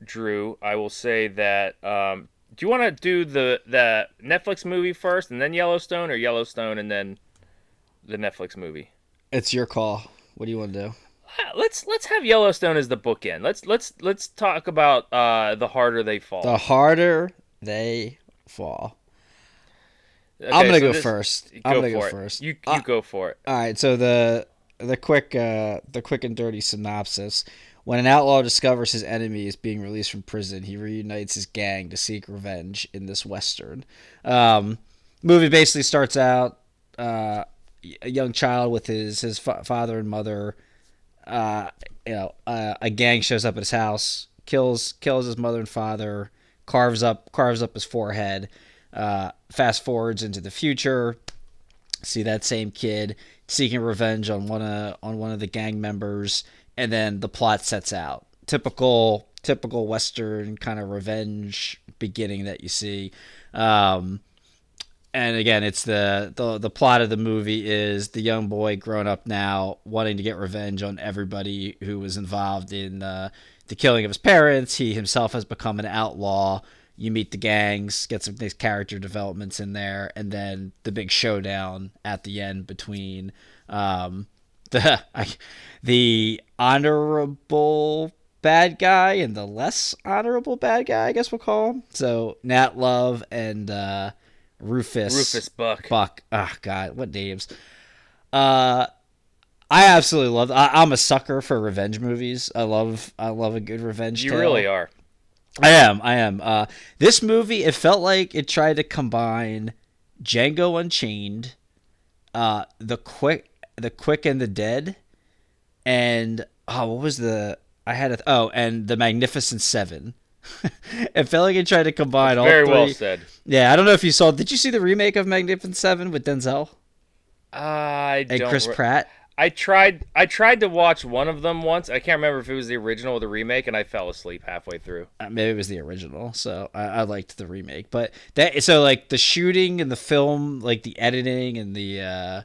Drew, I will say that um, Do you want to do the the Netflix movie first and then Yellowstone, or Yellowstone and then the Netflix movie? It's your call. What do you want to do? Uh, Let's let's have Yellowstone as the bookend. Let's let's let's talk about uh, the harder they fall. The harder they fall. Okay, I'm gonna so go this- first. Go I'm gonna go it. first. You you Uh, go for it. All right, so the the quick uh, the quick and dirty synopsis: When an outlaw discovers his enemy is being released from prison, he reunites his gang to seek revenge in this western. Um, movie basically starts out uh, a young child with his his fa- father and mother. Uh, you know, uh, a gang shows up at his house, kills kills his mother and father, carves up carves up his forehead. Uh, fast forwards into the future, see that same kid seeking revenge on one of on one of the gang members, and then the plot sets out. Typical typical western kind of revenge beginning that you see. Um, and again, it's the, the the plot of the movie is the young boy grown up now, wanting to get revenge on everybody who was involved in uh, the killing of his parents. He himself has become an outlaw. You meet the gangs, get some nice character developments in there, and then the big showdown at the end between um, the I, the honorable bad guy and the less honorable bad guy, I guess we'll call him. So Nat Love and uh, Rufus. Rufus Buck. Buck. Oh God, what names? Uh, I absolutely love. I, I'm a sucker for revenge movies. I love. I love a good revenge. Movie. You tale. really are. I am. I am. Uh, this movie, it felt like it tried to combine Django Unchained, uh, the quick, the quick and the dead, and oh, what was the? I had a oh, and the Magnificent Seven. it felt like it tried to combine all Very three. well said. Yeah, I don't know if you saw. Did you see the remake of Magnificent Seven with Denzel I and. Chris re- Pratt? I tried. I tried to watch one of them once. I can't remember if it was the original or the remake, and I fell asleep halfway through. Uh, maybe it was the original, so I, I liked the remake. But that so like the shooting and the film, like the editing and the uh,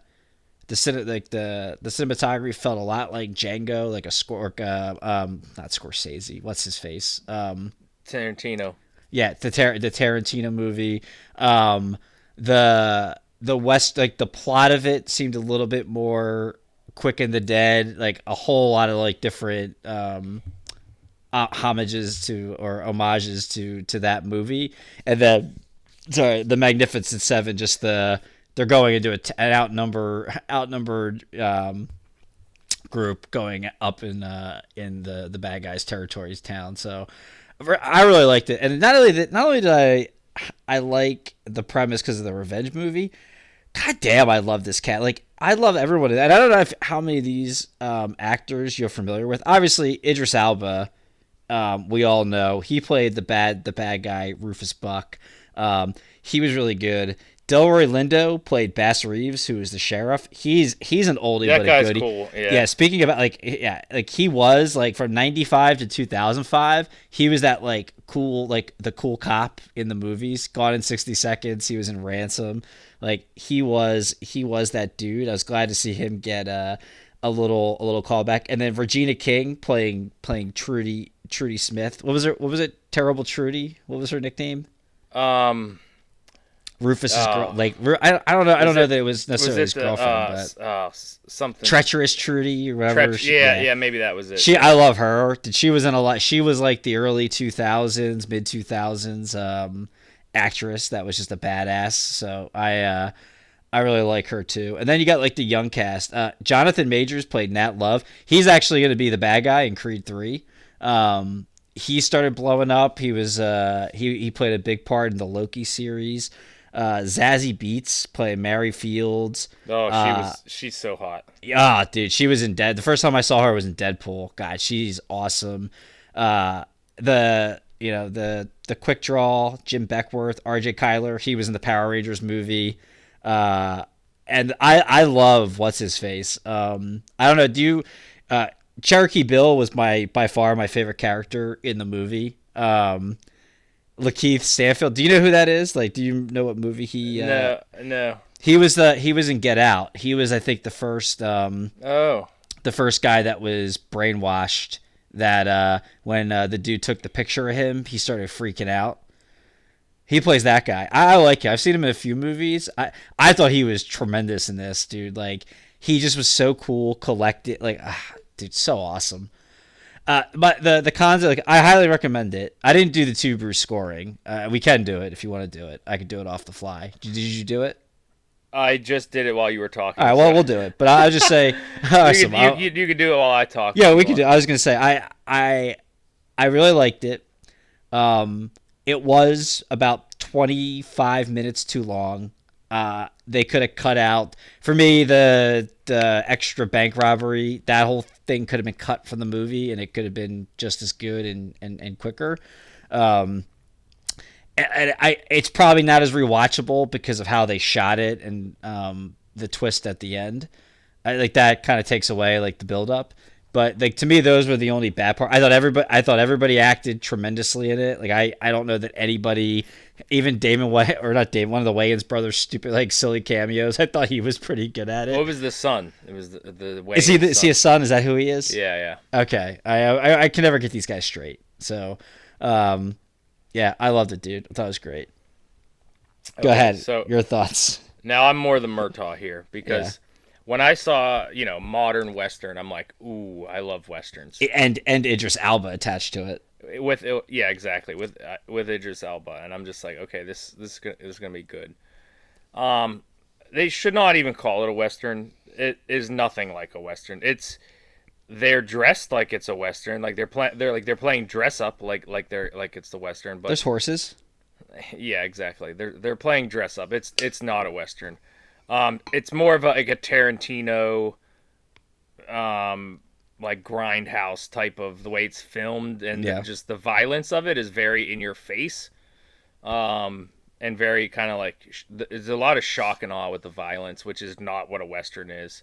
the like the the cinematography felt a lot like Django, like a score, uh, um, not Scorsese. What's his face? Um, Tarantino. yeah, the Tar- the Tarantino movie. Um, the the West, like the plot of it seemed a little bit more quick and the dead, like a whole lot of like different um, uh, homages to or homages to to that movie, and then sorry, the Magnificent Seven, just the they're going into a t- an outnumber outnumbered um, group going up in uh, in the the bad guys' territories town. So I really liked it, and not only that, not only did I I like the premise because of the revenge movie. God damn, I love this cat. Like I love everyone, and I don't know if, how many of these um, actors you're familiar with. Obviously, Idris Elba. Um, we all know he played the bad the bad guy Rufus Buck. Um, he was really good. Delroy Lindo played Bass Reeves, who is the sheriff. He's he's an oldie That but a goodie. cool, yeah. yeah. Speaking about like yeah, like he was like from '95 to 2005. He was that like cool like the cool cop in the movies. Gone in 60 Seconds. He was in Ransom. Like he was he was that dude. I was glad to see him get a a little a little callback. And then Regina King playing playing Trudy Trudy Smith. What was her what was it? Terrible Trudy. What was her nickname? Um, Rufus's girl. Oh. Like Ru- I, I don't know. I don't know it- that it was was necessarily it his girlfriend, uh, but uh, something? treacherous Trudy or whatever. Treach- she- yeah, yeah, maybe that was it. She, I love her. She was in a lot. She was like the early two thousands, mid two thousands um, actress that was just a badass. So I, uh, I really like her too. And then you got like the young cast. Uh, Jonathan Majors played Nat Love. He's actually going to be the bad guy in Creed three. Um, he started blowing up. He was uh, he he played a big part in the Loki series. Uh, Zazie Beetz play Mary Fields. oh, she uh, was. She's so hot. Yeah, dude, she was in Dead. The first time I saw her was in Deadpool. God, she's awesome. Uh, the you know the the quick draw, Jim Beckwourth, R.J. Cyler. He was in the Power Rangers movie. Uh, and I I love what's his face. Um, I don't know. Do you? Uh, Cherokee Bill was my by far my favorite character in the movie. Um, LaKeith Stanfield. Do you know who that is? Like, do you know what movie he? Uh, no, no. He was the he was in Get Out. He was I think the first um Oh, the first guy that was brainwashed that uh when uh, the dude took the picture of him, he started freaking out. He plays that guy. I, I like him. I've seen him in a few movies. I I thought he was tremendous in this, dude. Like he just was so cool, collected. Like, ah, dude, so awesome. Uh, but the the cons, like, I highly recommend it. I didn't do the two Bruce scoring. Uh, we can do it if you want to do it. I could do it off the fly. Did, did you do it? I just did it while you were talking. All right. Well, we'll do it. But I'll just say, you, awesome. could, I'll- you, you, you could do it while I talk. Yeah, we you could do. I was gonna say I I I really liked it. Um, it was about twenty five minutes too long. Uh, they could have cut out for me the the extra bank robbery. That whole thing could have been cut from the movie, and it could have been just as good and and, and quicker. Um, and- I it's probably not as rewatchable because of how they shot it and um, the twist at the end. I, like that kind of takes away like the build up. But like to me, those were the only bad part. I thought everybody, I thought everybody acted tremendously in it. Like I, I don't know that anybody, even Damon Way or not Damon, one of the Wayans brothers, stupid like silly cameos. I thought he was pretty good at it. What was the son? It was the the way. is he? The, is he a son? Is that who he is? Yeah, yeah. Okay. I, I I can never get these guys straight. So, um, yeah, I loved it, dude. I thought it was great. Go Okay, ahead. So Your thoughts? now I'm more the Murtaugh here because when I saw you know modern western, I'm like, ooh, I love westerns. And and Idris Elba attached to it. With yeah exactly with uh, with Idris Elba and I'm just like okay this this is gonna, this is gonna be good. Um, they should not even call it a western. It is nothing like a western. It's they're dressed like it's a western. Like they're playing they're like they're playing dress up like like they're like it's the western. But There's horses. yeah, exactly. They're they're playing dress up. It's it's not a western. Um, it's more of a, like a Tarantino, um, like grindhouse type of the way it's filmed and Yeah. just the violence of it is very in your face, um, and very kind of like there's a lot of shock and awe with the violence, which is not what a western is.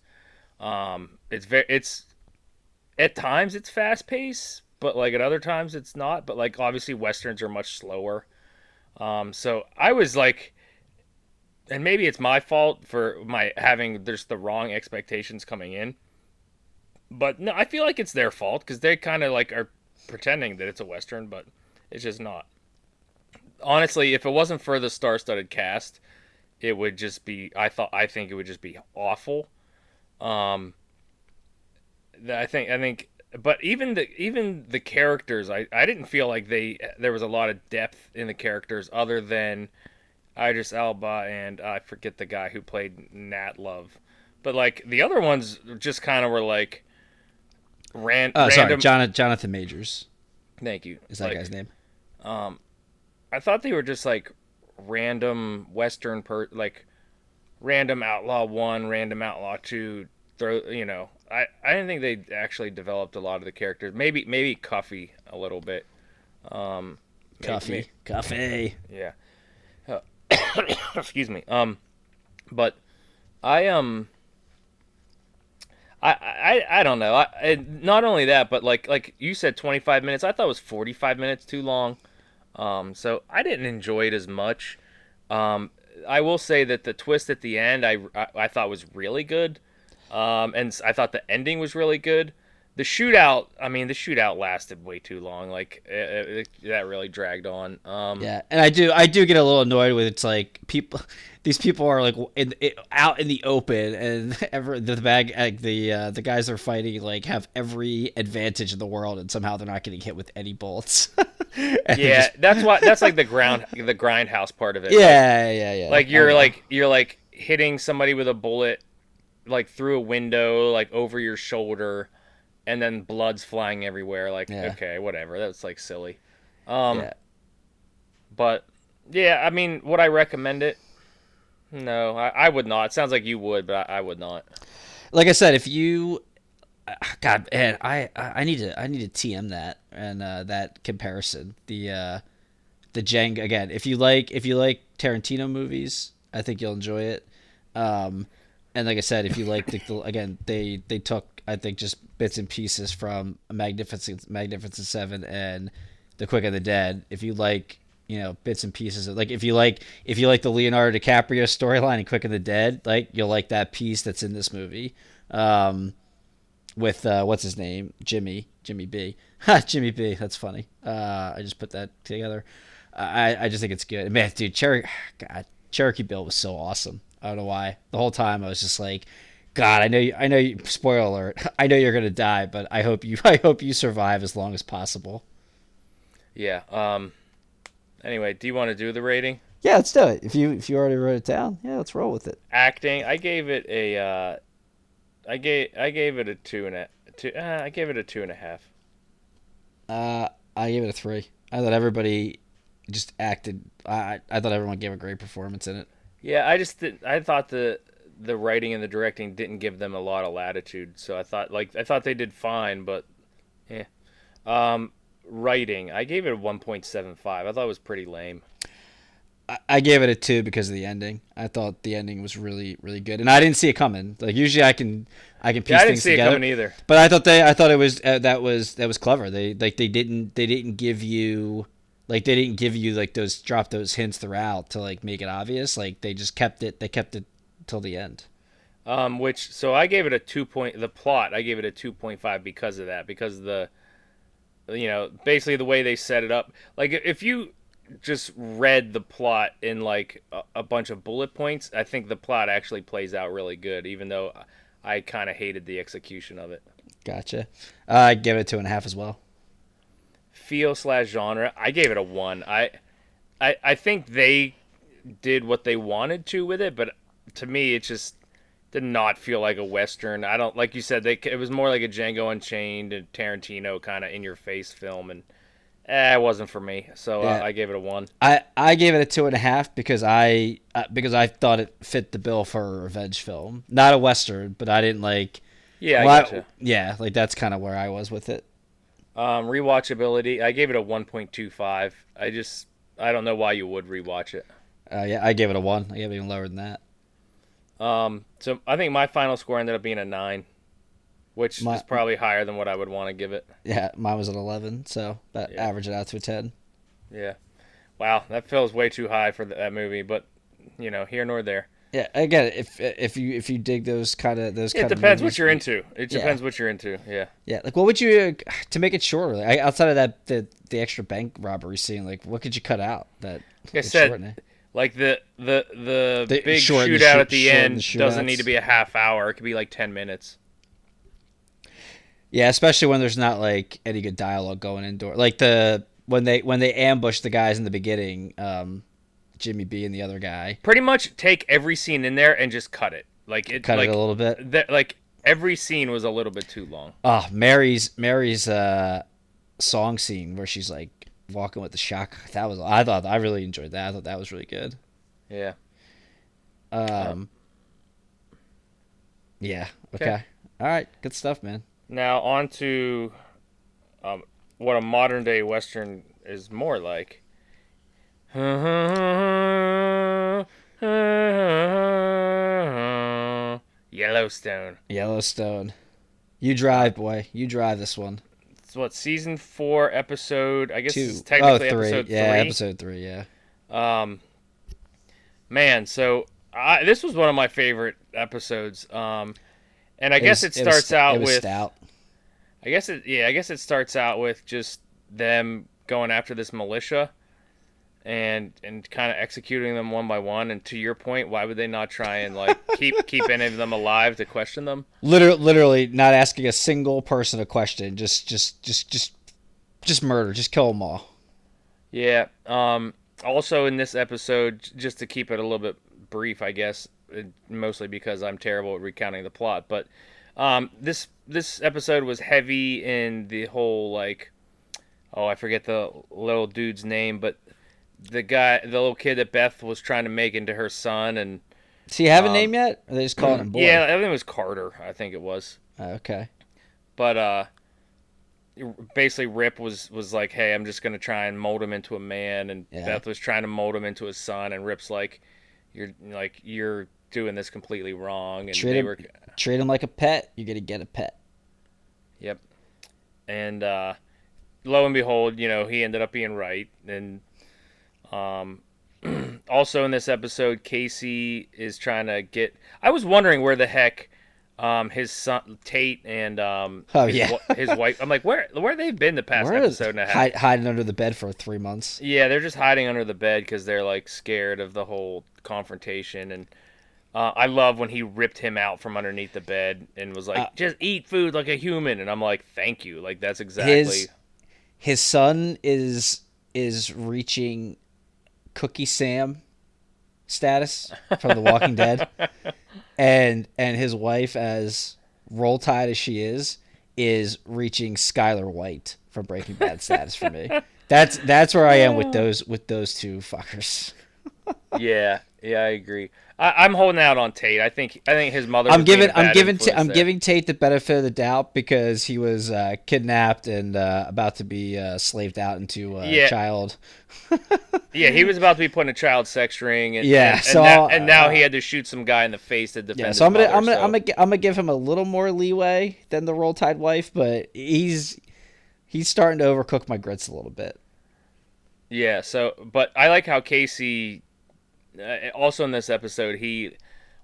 Um, it's very it's at times it's fast paced, but like at other times it's not. But like obviously westerns are much slower. Um, so I was like, and maybe it's my fault for my having there's the wrong expectations coming in. But no, I feel like it's their fault because they kind of like are pretending that it's a western, but it's just not. Honestly, if it wasn't for the star-studded cast, it would just be. I thought. I think it would just be awful. Um, I think. I think. But even the even the characters, I, I didn't feel like they there was a lot of depth in the characters other than Idris Elba and I forget the guy who played Nat Love, but like the other ones just kind of were like ran, Oh, sorry, random. Jonathan, Jonathan Majors Thank you. is that Like, guy's name. Um, I thought they were just like random Western per like random outlaw one, random outlaw two. Throw you know. I, I didn't think they actually developed a lot of the characters. Maybe maybe Cuffy a little bit. Um, maybe- Coffee, coffee. Yeah. Uh, excuse me. Um, but I um. I, I, I don't know. I, not only that, but like like you said, twenty five minutes. I thought it was forty five minutes too long. Um, so I didn't enjoy it as much. Um, I will say that the twist at the end, I, I, I thought was really good. Um, and I thought the ending was really good. The shootout, I mean, the shootout lasted way too long. Like it, it, that really dragged on. Um, Yeah, and I do I do get a little annoyed with it's like people these people are like in, out in the open and ever the bag like the uh, the guys they're fighting like have every advantage in the world and somehow they're not getting hit with any bullets. Yeah, just- that's why. That's like the ground, the grindhouse part of it. yeah, yeah, yeah. like you're know. like you're like hitting somebody with a bullet, like through a window, like over your shoulder, and then blood's flying everywhere. Like Yeah. okay, whatever. That's like silly. Um, yeah. but yeah, I mean, would I recommend it? No, I, I would not. It sounds like you would, but I, I would not. like I said, if you, uh, God, man, I I need to I need to TM that and uh, that comparison. The uh, the Jang again. If you like if you like Tarantino movies, I think you'll enjoy it. Um, and like I said, if you like the, the again, they they took I think just bits and pieces from Magnificent Magnificent Seven and The Quick and the Dead. If you like you know bits and pieces of like if you like if you like the Leonardo DiCaprio storyline in Quick and the Dead, like you'll like that piece that's in this movie. Um, with uh, what's his name, Jimmy, Jimmy B, Jimmy B. That's funny. Uh, I just put that together. I I just think it's good. Man, dude, Cherokee, God, Cherokee Bill was so awesome. I don't know why. The whole time I was just like, God, I know you. I know you. Spoiler alert. I know you're gonna die, but I hope you. I hope you survive as long as possible. Yeah. Um. Anyway, do you want to do the rating? Yeah, let's do it. If you if you already wrote it down, yeah, let's roll with it. Acting, I gave it a. Uh, I gave I gave it a two and a two. Uh, I gave it a two and a half. Uh, I gave it a three. I thought everybody just acted. I I thought everyone gave a great performance in it. Yeah, I just did, I thought the the writing and the directing didn't give them a lot of latitude. So I thought like I thought they did fine, but yeah. Um, writing, I gave it a one point seven five. I thought it was pretty lame. I, I gave it a two because of the ending. I thought the ending was really really good, and I didn't see it coming. Like usually I can I can piece Yeah, I didn't things see together. it coming either. But I thought they, I thought it was uh, that was that was clever. They like they didn't they didn't give you like they didn't give you like those drop those hints throughout to like make it obvious. Like they just kept it they kept it till the end. Um, which so I gave it a two point. The plot I gave it a two point five because of that. Because the, you know, basically the way they set it up. Like if you just read the plot in like a, a bunch of bullet points, I think the plot actually plays out really good. Even though I kind of hated the execution of it. Gotcha. Uh, I give it two and a half as well. Feel slash genre, I gave it a one. I, I, I think they did what they wanted to with it, but to me, it just did not feel like a western. I don't like you said they. It was more like a Django Unchained and Tarantino kind of in your face film, and eh, it wasn't for me. So Yeah. uh, I gave it a one. I, I gave it a two and a half because I uh, because I thought it fit the bill for a revenge film, not a western, but I didn't like. Yeah, I well, gotcha. yeah, like that's kind of where I was with it. Um, rewatchability, I gave it a one point two five. I just I don't know why you would rewatch it. Uh, yeah, I gave it a one. I gave it even lower than that. Um, so I think my final score ended up being a nine, which My- is probably higher than what I would want to give it. Yeah, mine was an eleven, so that Yeah. averaged it out to a ten. Yeah. Wow, that feels way too high for that movie, but you know, here nor there. Yeah, again, if if you if you dig those kind of those, It depends of what you're into. It Yeah. depends what you're into. Yeah. Yeah, like what would you to make it shorter? Like, outside of that, the the extra bank robbery scene, like what could you cut out that? I said, shorten it? Like the the the, The big the shootout shoot- at the end the doesn't need to be a half hour. It could be like ten minutes. Yeah, especially when there's not like any good dialogue going indoor. Like the when they when they ambush the guys in the beginning, um, Jimmy B and the other guy Pretty much take every scene in there and just cut it. Like it cut like it a little bit. like every scene was a little bit too long. Oh, Mary's Mary's uh song scene where she's like walking with the shock. That was I thought I really enjoyed that. I thought that was really good. Yeah. Um. Yeah. Okay. Okay. All right. Good stuff, man. Now on to um, what a modern day western is more like. Yellowstone. Yellowstone. You drive, boy. You drive this one. It's what season four, episode. I guess Two. it's technically oh, three. episode yeah, three. episode three. Yeah. Um, man, so I, this was one of my favorite episodes. Um, and I guess was- it starts out it was with. stout. I guess it. Yeah, I guess it starts out with just them going after this militia, and and kind of executing them one by one. And to your point, why would they not try and like keep keep any of them alive to question them? Literally, literally not asking a single person a question. Just, just, just, just, just murder. Just kill them all. Yeah. Um. Also, in this episode, just to keep it a little bit brief, I guess, uh, mostly because I'm terrible at recounting the plot, but um, this this episode was heavy in the whole like, oh, I forget the little dude's name, but the guy, the little kid that Beth was trying to make into her son, and Does he have a Um, name yet? Or are they just calling him boy? yeah, I think it was Carter. I think it was. Oh, okay. but uh basically rip was was like hey i'm just gonna try and mold him into a man and Yeah. beth was trying to mold him into a son and rip's like you're like you're doing this completely wrong and Treat they him, were treat him like a pet. You're gonna get a pet. yep and uh lo and behold you know he ended up being right and um also in this episode casey is trying to get i was wondering where the heck um, his son Tate and um, Oh, his, yeah. his wife. I'm like, where where they've been the past Where is episode and a half? hide, hiding under the bed for three months? Yeah, they're just hiding under the bed because they're like scared of the whole confrontation. And uh, I love when he ripped him out from underneath the bed and was like, Uh, "Just eat food like a human." And I'm like, "Thank you." Like that's exactly. His his son is is reaching Cookie Sam status from The Walking Dead, and and his wife, as roll tide as she is, is reaching Skyler White from Breaking Bad status for me. That's that's where I am with oh. those with those two fuckers. yeah, yeah, I agree. I, I'm holding out on Tate. I think I think his mother. I'm was giving I'm giving influence I'm there. giving Tate the benefit of the doubt because he was uh, kidnapped and uh, about to be uh, slaved out into a Yeah. child. Yeah, he was about to be put in a child sex ring. And, Yeah, and, and, so, now, and now uh, he had to shoot some guy in the face to defend. Yeah, so I'm gonna mother, I'm gonna so- I'm gonna I'm gonna give him a little more leeway than the Roll Tide wife, but he's he's starting to overcook my grits a little bit. Yeah, so but I like how Casey uh, also in this episode he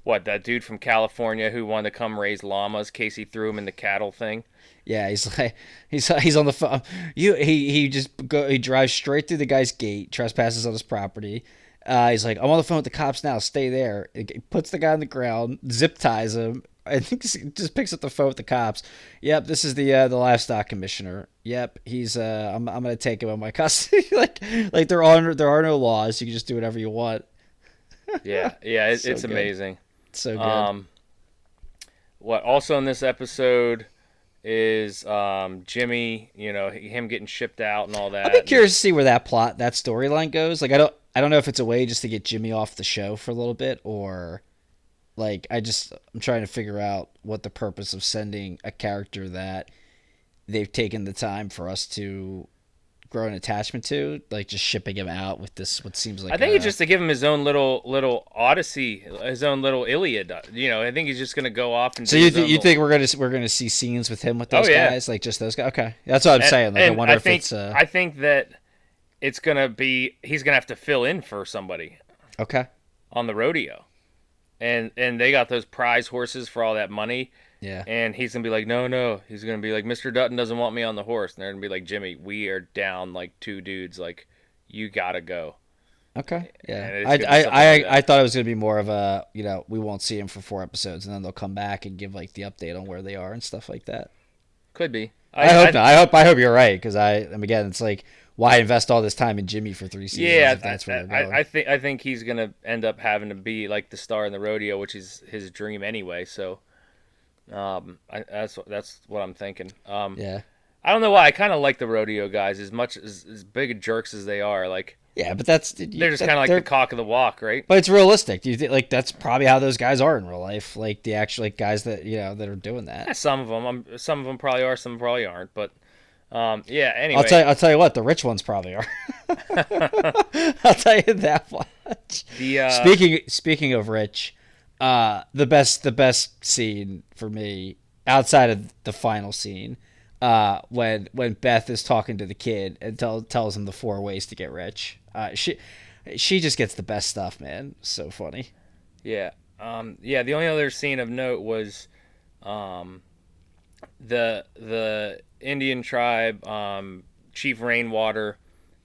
what that dude from California who wanted to come raise llamas, Kayce threw him in the cattle thing. Yeah, he's like he's he's on the phone. You he he just go he drives straight through the guy's gate, trespasses on his property. Uh, he's like, I'm on the phone with the cops now. Stay there. He puts the guy on the ground, zip ties him. I think just picks up the phone with the cops. Yep, this is the uh, the livestock commissioner. Yep, he's uh, I'm I'm gonna take him in my custody. like like there are there are no laws. You can just do whatever you want. Yeah, yeah, it, So it's good. amazing. So good. Um, what also in this episode is um, Jimmy, you know, him getting shipped out and all that. I'd be curious to see where that plot, that storyline goes. Like, I don't, I don't know if it's a way just to get Jimmy off the show for a little bit, or like, I just, I'm trying to figure out what the purpose of sending a character that they've taken the time for us to grow an attachment to, like, just shipping him out with this, what seems like. I think a- it's just to give him his own little little Odyssey, his own little Iliad. You know, I think he's just gonna go off and. So you th- you little- think we're gonna we're gonna see scenes with him with those Oh, yeah. guys, like just those guys? Okay, that's what I'm And- saying. Like, I wonder if think, it's uh, I think that it's gonna be he's gonna have to fill in for somebody okay. on the rodeo, and and they got those prize horses for all that money, Yeah, and he's gonna be like, no, no, he's gonna be like, Mr. Dutton doesn't want me on the horse, and they're gonna be like, Jimmy, we are down like two dudes, like you gotta go. Okay. Yeah. I, I, I, like. I thought it was going to be more of a, you know, we won't see him for four episodes and then they'll come back and give like the update on where they are and stuff like that. Could be. I, hope not. I hope, I hope you're right. Cause I, and again, it's like, why invest all this time in Jimmy for three seasons? Yeah, if that's where going. I, I think I think he's gonna end up having to be like the star in the rodeo, which is his dream anyway. So, um, I, that's that's what I'm thinking. Um, yeah. I don't know why I kind of like the rodeo guys as much as as big jerks as they are. Like Yeah. But that's, they're just kind of like the cock of the walk, right? but it's realistic. Do you think like that's probably how those guys are in real life? Like the actual like guys that, you know, that are doing that. Yeah, some of them, I'm, some of them probably are, some probably aren't. But um, yeah. Anyway, I'll tell you, I'll tell you what, the rich ones probably are. I'll tell you that much. the uh, speaking speaking of rich, uh, the best the best scene for me outside of the final scene, uh, when when Beth is talking to the kid and tell, tells him the four ways to get rich. Uh, she she just gets the best stuff, man. So funny. Yeah. Um, yeah, the only other scene of note was um, the the Indian tribe, um, Chief Rainwater,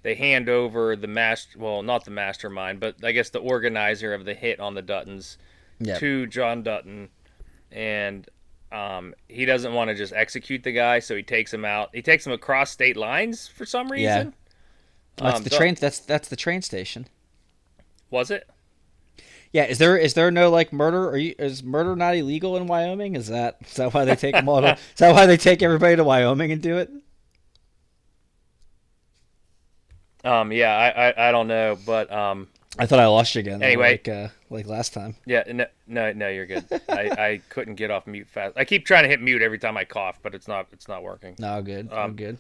they hand over the master well, not the mastermind, but I guess the organizer of the hit on the Duttons Yeah. to John Dutton and um, he doesn't want to just execute the guy, so he takes him out. He takes him across state lines for some reason. That's Um, the train. That's that's the train station. Was it? Yeah, is there is there no like murder? Are you is murder not illegal in Wyoming? Is that is that why they take them all? To, is that why they take everybody to Wyoming and do it? Um, yeah, I, I, I don't know, but um, I thought I lost you again. Anyway. like uh, like last time. Yeah, no, no, no, you're good. I, I couldn't get off mute fast. I keep trying to hit mute every time I cough, but it's not it's not working. No, good, I'm good.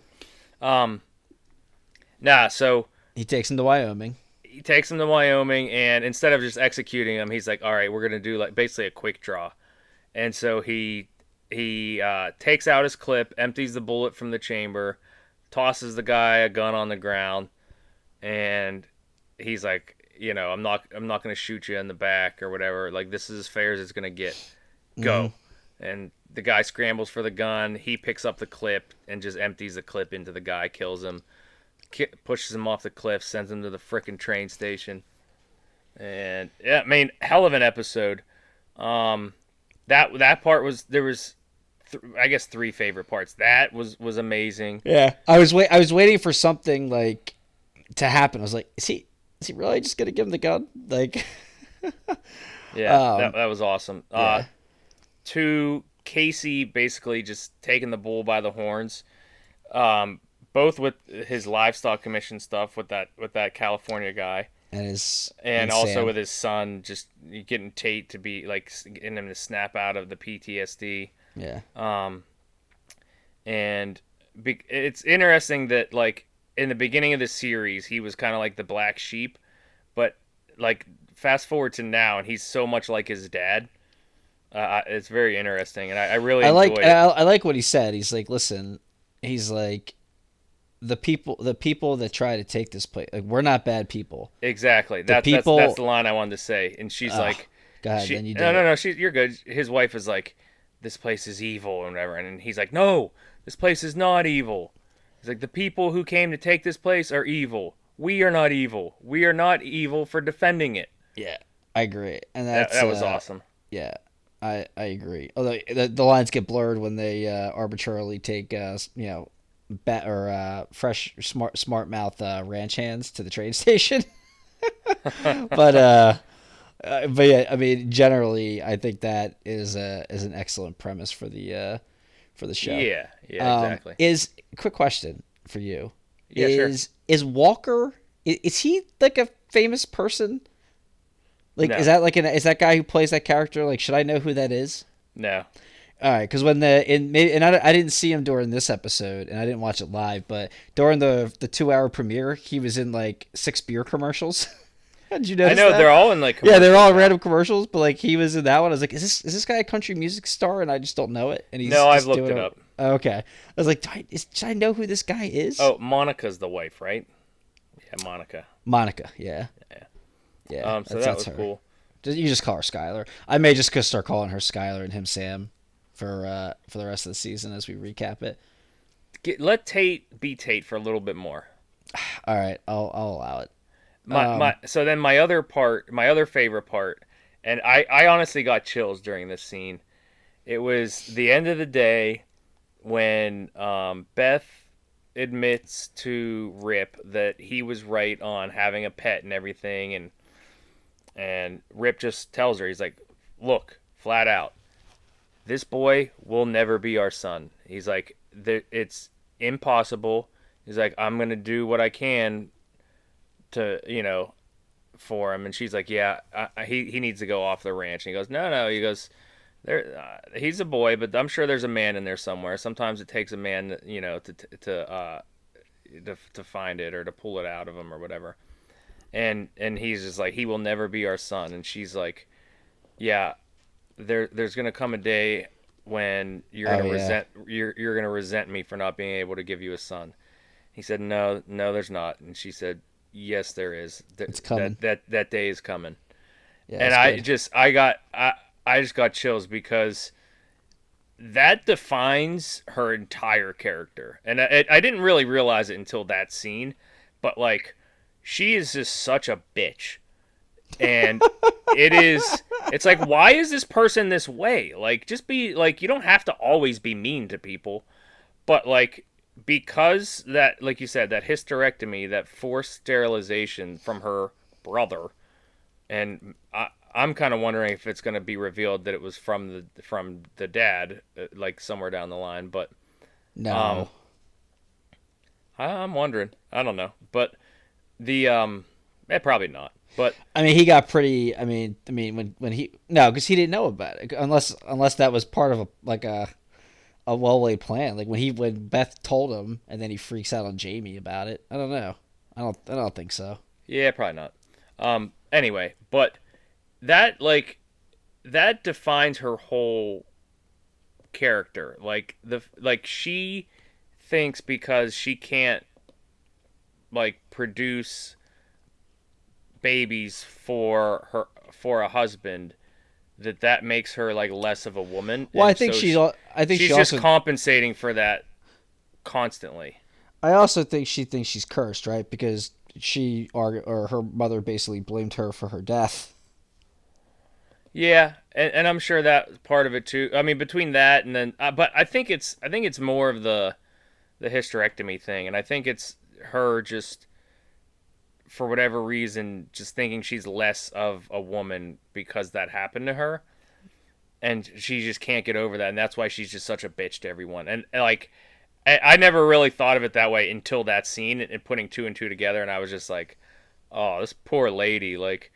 Um, nah. So He takes him to Wyoming. he takes him to Wyoming, and instead of just executing him, he's like, "All right, we're gonna do like basically a quick draw," and so he he uh, takes out his clip, empties the bullet from the chamber, tosses the guy a gun on the ground, and he's like, "You know, I'm not I'm not gonna shoot you in the back or whatever. Like this is as fair as it's gonna get. Go." and the guy scrambles for the gun. He picks up the clip and just empties the clip into the guy, kills him, ki- pushes him off the cliff, sends him to the frickin' train station. And yeah, I mean, hell of an episode. Um, that that part was there was, th- I guess, three favorite parts. That was was amazing. Yeah, I was wait. I was waiting for something like to happen. I was like, is he? Is he really just gonna give him the gun? Like, Yeah, Um, that, that was awesome. Uh, to Kayce basically just taking the bull by the horns, um, both with his livestock commission stuff with that with that California guy, and his and also Sam. with his son just getting Tate to be like getting him to snap out of the PTSD. yeah, Um, and be- it's interesting that like in the beginning of the series he was kind of like the black sheep, but like fast forward to now and he's so much like his dad. Uh, it's very interesting, and I, I really I like I. I like what he said. He's like, listen, he's like, the people the people that try to take this place, like, we're not bad people. exactly. That, people- that's that's the line I wanted to say, and she's like, Go ahead, she, then you no no no she, you're good. His wife is like, this place is evil and whatever, and he's like, no, this place is not evil. He's like, the people who came to take this place are evil. We are not evil. We are not evil for defending it. Yeah, I agree, and That, that's that was uh, awesome. Yeah, I I agree. Although the, the lines get blurred when they uh, arbitrarily take uh, you know, bat or uh, fresh smart smart mouth uh, ranch hands to the train station. but uh, uh, but yeah, I mean, generally, I think that is a is an excellent premise for the uh, for the show. Yeah, yeah, Um, exactly. Is quick question for you? Yeah, sure. is is Walker? Is, is he like a famous person? Like, No. is that like an is that guy who plays that character? Like, should I know who that is? no. All right, because when the in maybe and I, I didn't see him during this episode, and I didn't watch it live, but during the the two hour premiere, he was in like six beer commercials. Did you I know that? they're all in like Yeah, they're all random commercials, but like he was in that one. I was like, is this is this guy a country music star? And I just don't know it. And he's No, I've looked it up. Okay, I was like, do I, is, should I know who this guy is? Oh, Monica's the wife, right? Yeah, Monica. Monica. Yeah. Yeah. Yeah. Um, so that's- that was her. cool. You just call her Skyler. I may just start calling her Skyler and him Sam for uh, for the rest of the season as we recap it. Get, let Tate be Tate for a little bit more. All right, I'll I'll allow it. My, Um, my so then my other part, my other favorite part, and I I honestly got chills during this scene. It was the end of the day when um, Beth admits to Rip that he was right on having a pet and everything, and and Rip just tells her he's like, "Look, flat out, this boy will never be our son." He's like, "It's impossible." He's like, "I'm gonna do what I can to you know for him. And she's like yeah I, I- he he needs to go off the ranch. And he goes no no. He goes there uh, he's a boy but i'm sure there's a man in there somewhere. Sometimes it takes a man you know to to uh to, to find it or to pull it out of him or whatever. And and he's just like he will never be our son. And she's like yeah there there's gonna come a day when you're gonna Oh, yeah. resent you're you're gonna resent me for not being able to give you a son. He said no no there's not. And she said yes there is Th- It's coming. that that that day is coming Yeah, and I good. just I got I I just got chills because that defines her entire character, and I, I didn't really realize it until that scene, but like she is just such a bitch, and it is it's like why is this person this way? Like just be like you don't have to always be mean to people, but like because that like you said that hysterectomy that forced sterilization from her brother and I, I'm kind of wondering if it's going to be revealed that it was from the from the dad, uh, like somewhere down the line. But no. um, I, I'm wondering. I don't know, but the um, eh, probably not. But I mean, he got pretty. I mean, I mean, when when he no, because he didn't know about it, unless unless that was part of a like a a well laid plan. Like when he when Beth told him, and then he freaks out on Jamie about it. I don't know. I don't. I don't think so. yeah, probably not. Um, anyway, but that like that defines her whole character. Like the like she thinks because she can't like produce babies for her for a husband that that makes her like less of a woman. Well, I think so she's. she- I think she's she just compensating for that constantly. I also think she thinks she's cursed, right? Because she or or her mother basically blamed her for her death. Yeah, and, and I'm sure that part of it too. I mean, between that and then, uh, but I think it's I think it's more of the the hysterectomy thing, and I think it's her just for whatever reason just thinking she's less of a woman because that happened to her, and she just can't get over that, and that's why she's just such a bitch to everyone. And like, I, I never really thought of it that way until that scene and putting two and two together, and I was just like, oh, this poor lady, like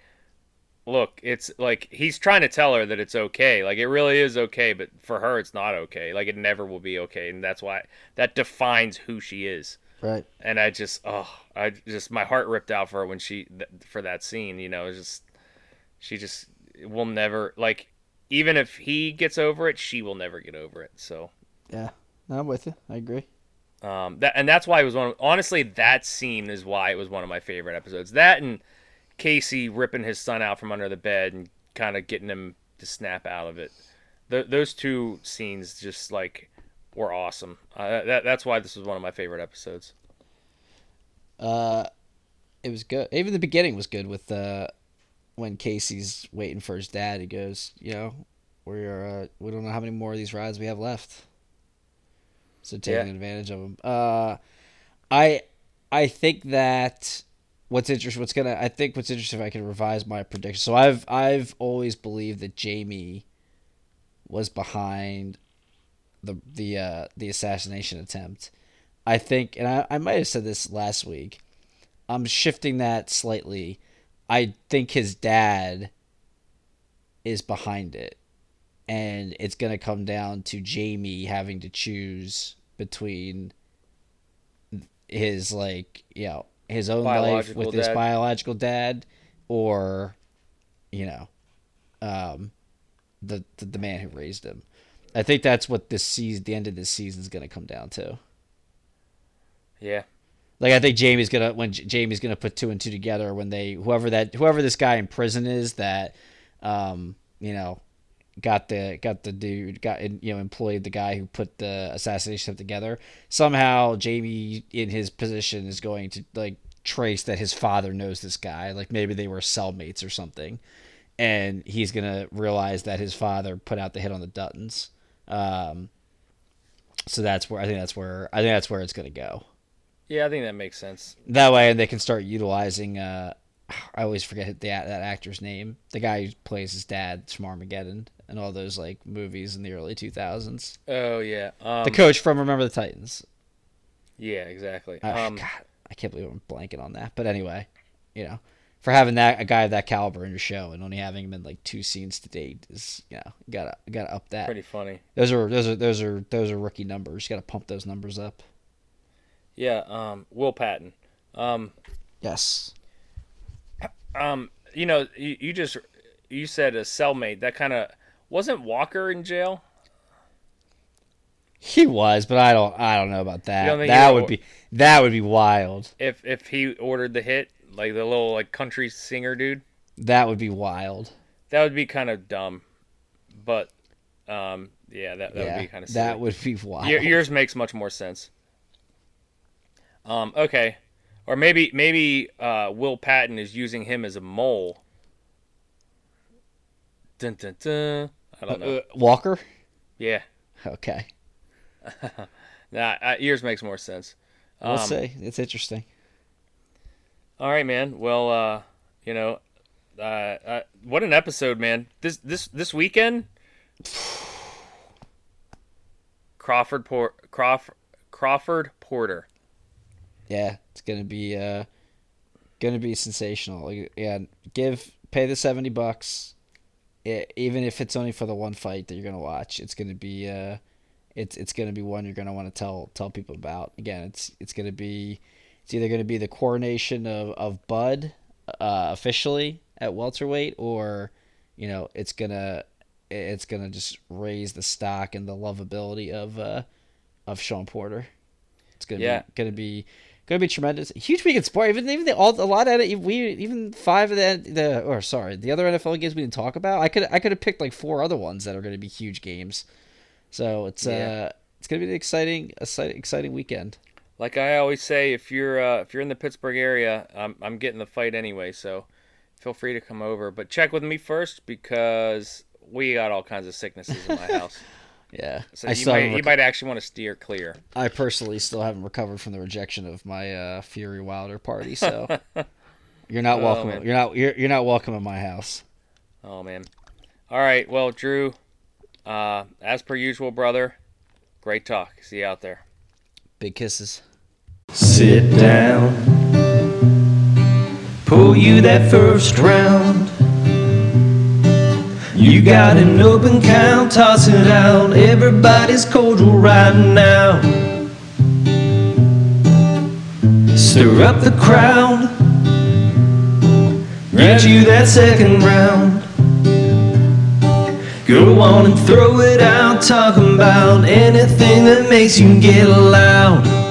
look, it's like he's trying to tell her that it's okay. Like it really is okay, but for her it's not okay. Like it never will be okay, and that's why that defines who she is. Right. And I just oh, I just my heart ripped out for her when she th- for that scene, you know, it's just she just will never like even if he gets over it, she will never get over it. So, Yeah. No, I'm with you. I agree. um that and that's why it was one of, honestly that scene is why it was one of my favorite episodes. That and Kayce ripping his son out from under the bed and kind of getting him to snap out of it. Th- those two scenes just like were awesome. Uh, that, that's why this was one of my favorite episodes. Uh, it was good. Even the beginning was good with uh, when Kayce's waiting for his dad. He goes, you know, we're uh, we don't know how many more of these rides we have left. So taking Yeah. advantage of them. Uh, I I think that what's interesting, what's gonna, I think what's interesting if I can revise my prediction. So I've I've always believed that Jamie was behind the the uh, the assassination attempt. I think, and I, I might have said this last week. I'm shifting that slightly. I think his dad is behind it, and it's gonna come down to Jamie having to choose between his like you know his own life Biological with his biological dad, or you know, um, the the, the man who raised him. I think that's what this season, the end of this season, is going to come down to. Yeah. Like I think Jamie's gonna when J- Jamie's gonna put two and two together when they whoever that whoever this guy in prison is that, um, you know, got the got the dude got you know employed the guy who put the assassination together. Somehow Jamie in his position is going to like trace that his father knows this guy. Like maybe they were cellmates or something, and he's gonna realize that his father put out the hit on the Duttons. Um, so that's where I think that's where I think that's where it's gonna go Yeah, I think that makes sense. that way they can start utilizing uh I always forget the that actor's name. The guy who plays his dad from Armageddon and all those like movies in the early 2000s. Oh yeah. Um, the coach from Remember the Titans. yeah, exactly. Ah, Um, God, I can't believe I'm blanking on that. But anyway, you know, for having that a guy of that caliber in your show and only having him in like two scenes to date is you know you gotta you gotta up that. pretty funny. Those are those are those are those are rookie numbers. You gotta pump those numbers up. Yeah. Um, Will Patton. Um, Yes. um, you know, you, you just you said a cellmate. That kind of wasn't Walker in jail. He was, but I don't I don't know about that. You don't think That would be that would be wild. If if he ordered the hit, like the little like country singer dude, That would be wild. that would be kind of dumb. But, um, yeah, that that yeah, would be kind of that would be wild. Your, yours makes much more sense. Um, okay, or maybe maybe uh, Will Patton is using him as a mole. Dun, dun, dun. I don't know. Uh, Walker. yeah, Okay, nah, uh, yours makes more sense. we'll Um, see. It's interesting. All right, man. Well, uh, you know, uh, uh, what an episode, man. This this this weekend, Crawford Por- Crawford Crawford Porter. Yeah, it's gonna be uh, gonna be sensational. Yeah, give pay the seventy bucks, e- even if it's only for the one fight that you're gonna watch. It's gonna be uh, it's it's gonna be one you're gonna want to tell tell people about. Again, it's it's gonna be it's either gonna be the coronation of of Bud uh, officially at welterweight, or you know it's gonna it's gonna just raise the stock and the lovability of uh, of Shawn Porter. It's gonna Yeah. be gonna be Going to be tremendous. Huge week in sport. Even even the, all a lot of it. We even five of the the or sorry the other NFL games we didn't talk about. I could I could have picked like four other ones that are going to be huge games. So it's Yeah. uh it's going to be an exciting exciting exciting weekend. Like I always say, if you're uh, if you're in the Pittsburgh area, I'm I'm getting the fight anyway. So feel free to come over, but check with me first because we got all kinds of sicknesses in my house. Yeah, So I you might haven't you might actually want to steer clear. I personally still haven't recovered from the rejection of my uh, Fury Wilder party. So you're not Oh, welcome. man. You're not you're, you're not welcome in my house. Oh man. All right. Well, Drew, uh, as per usual, brother. Great talk. See you out there. Big kisses. Sit down. Pull you that first round. You got an open count, toss it out. Everybody's cordial right now. Stir up the crowd. Get you that second round. Go on and throw it out, talking about anything that makes you get loud.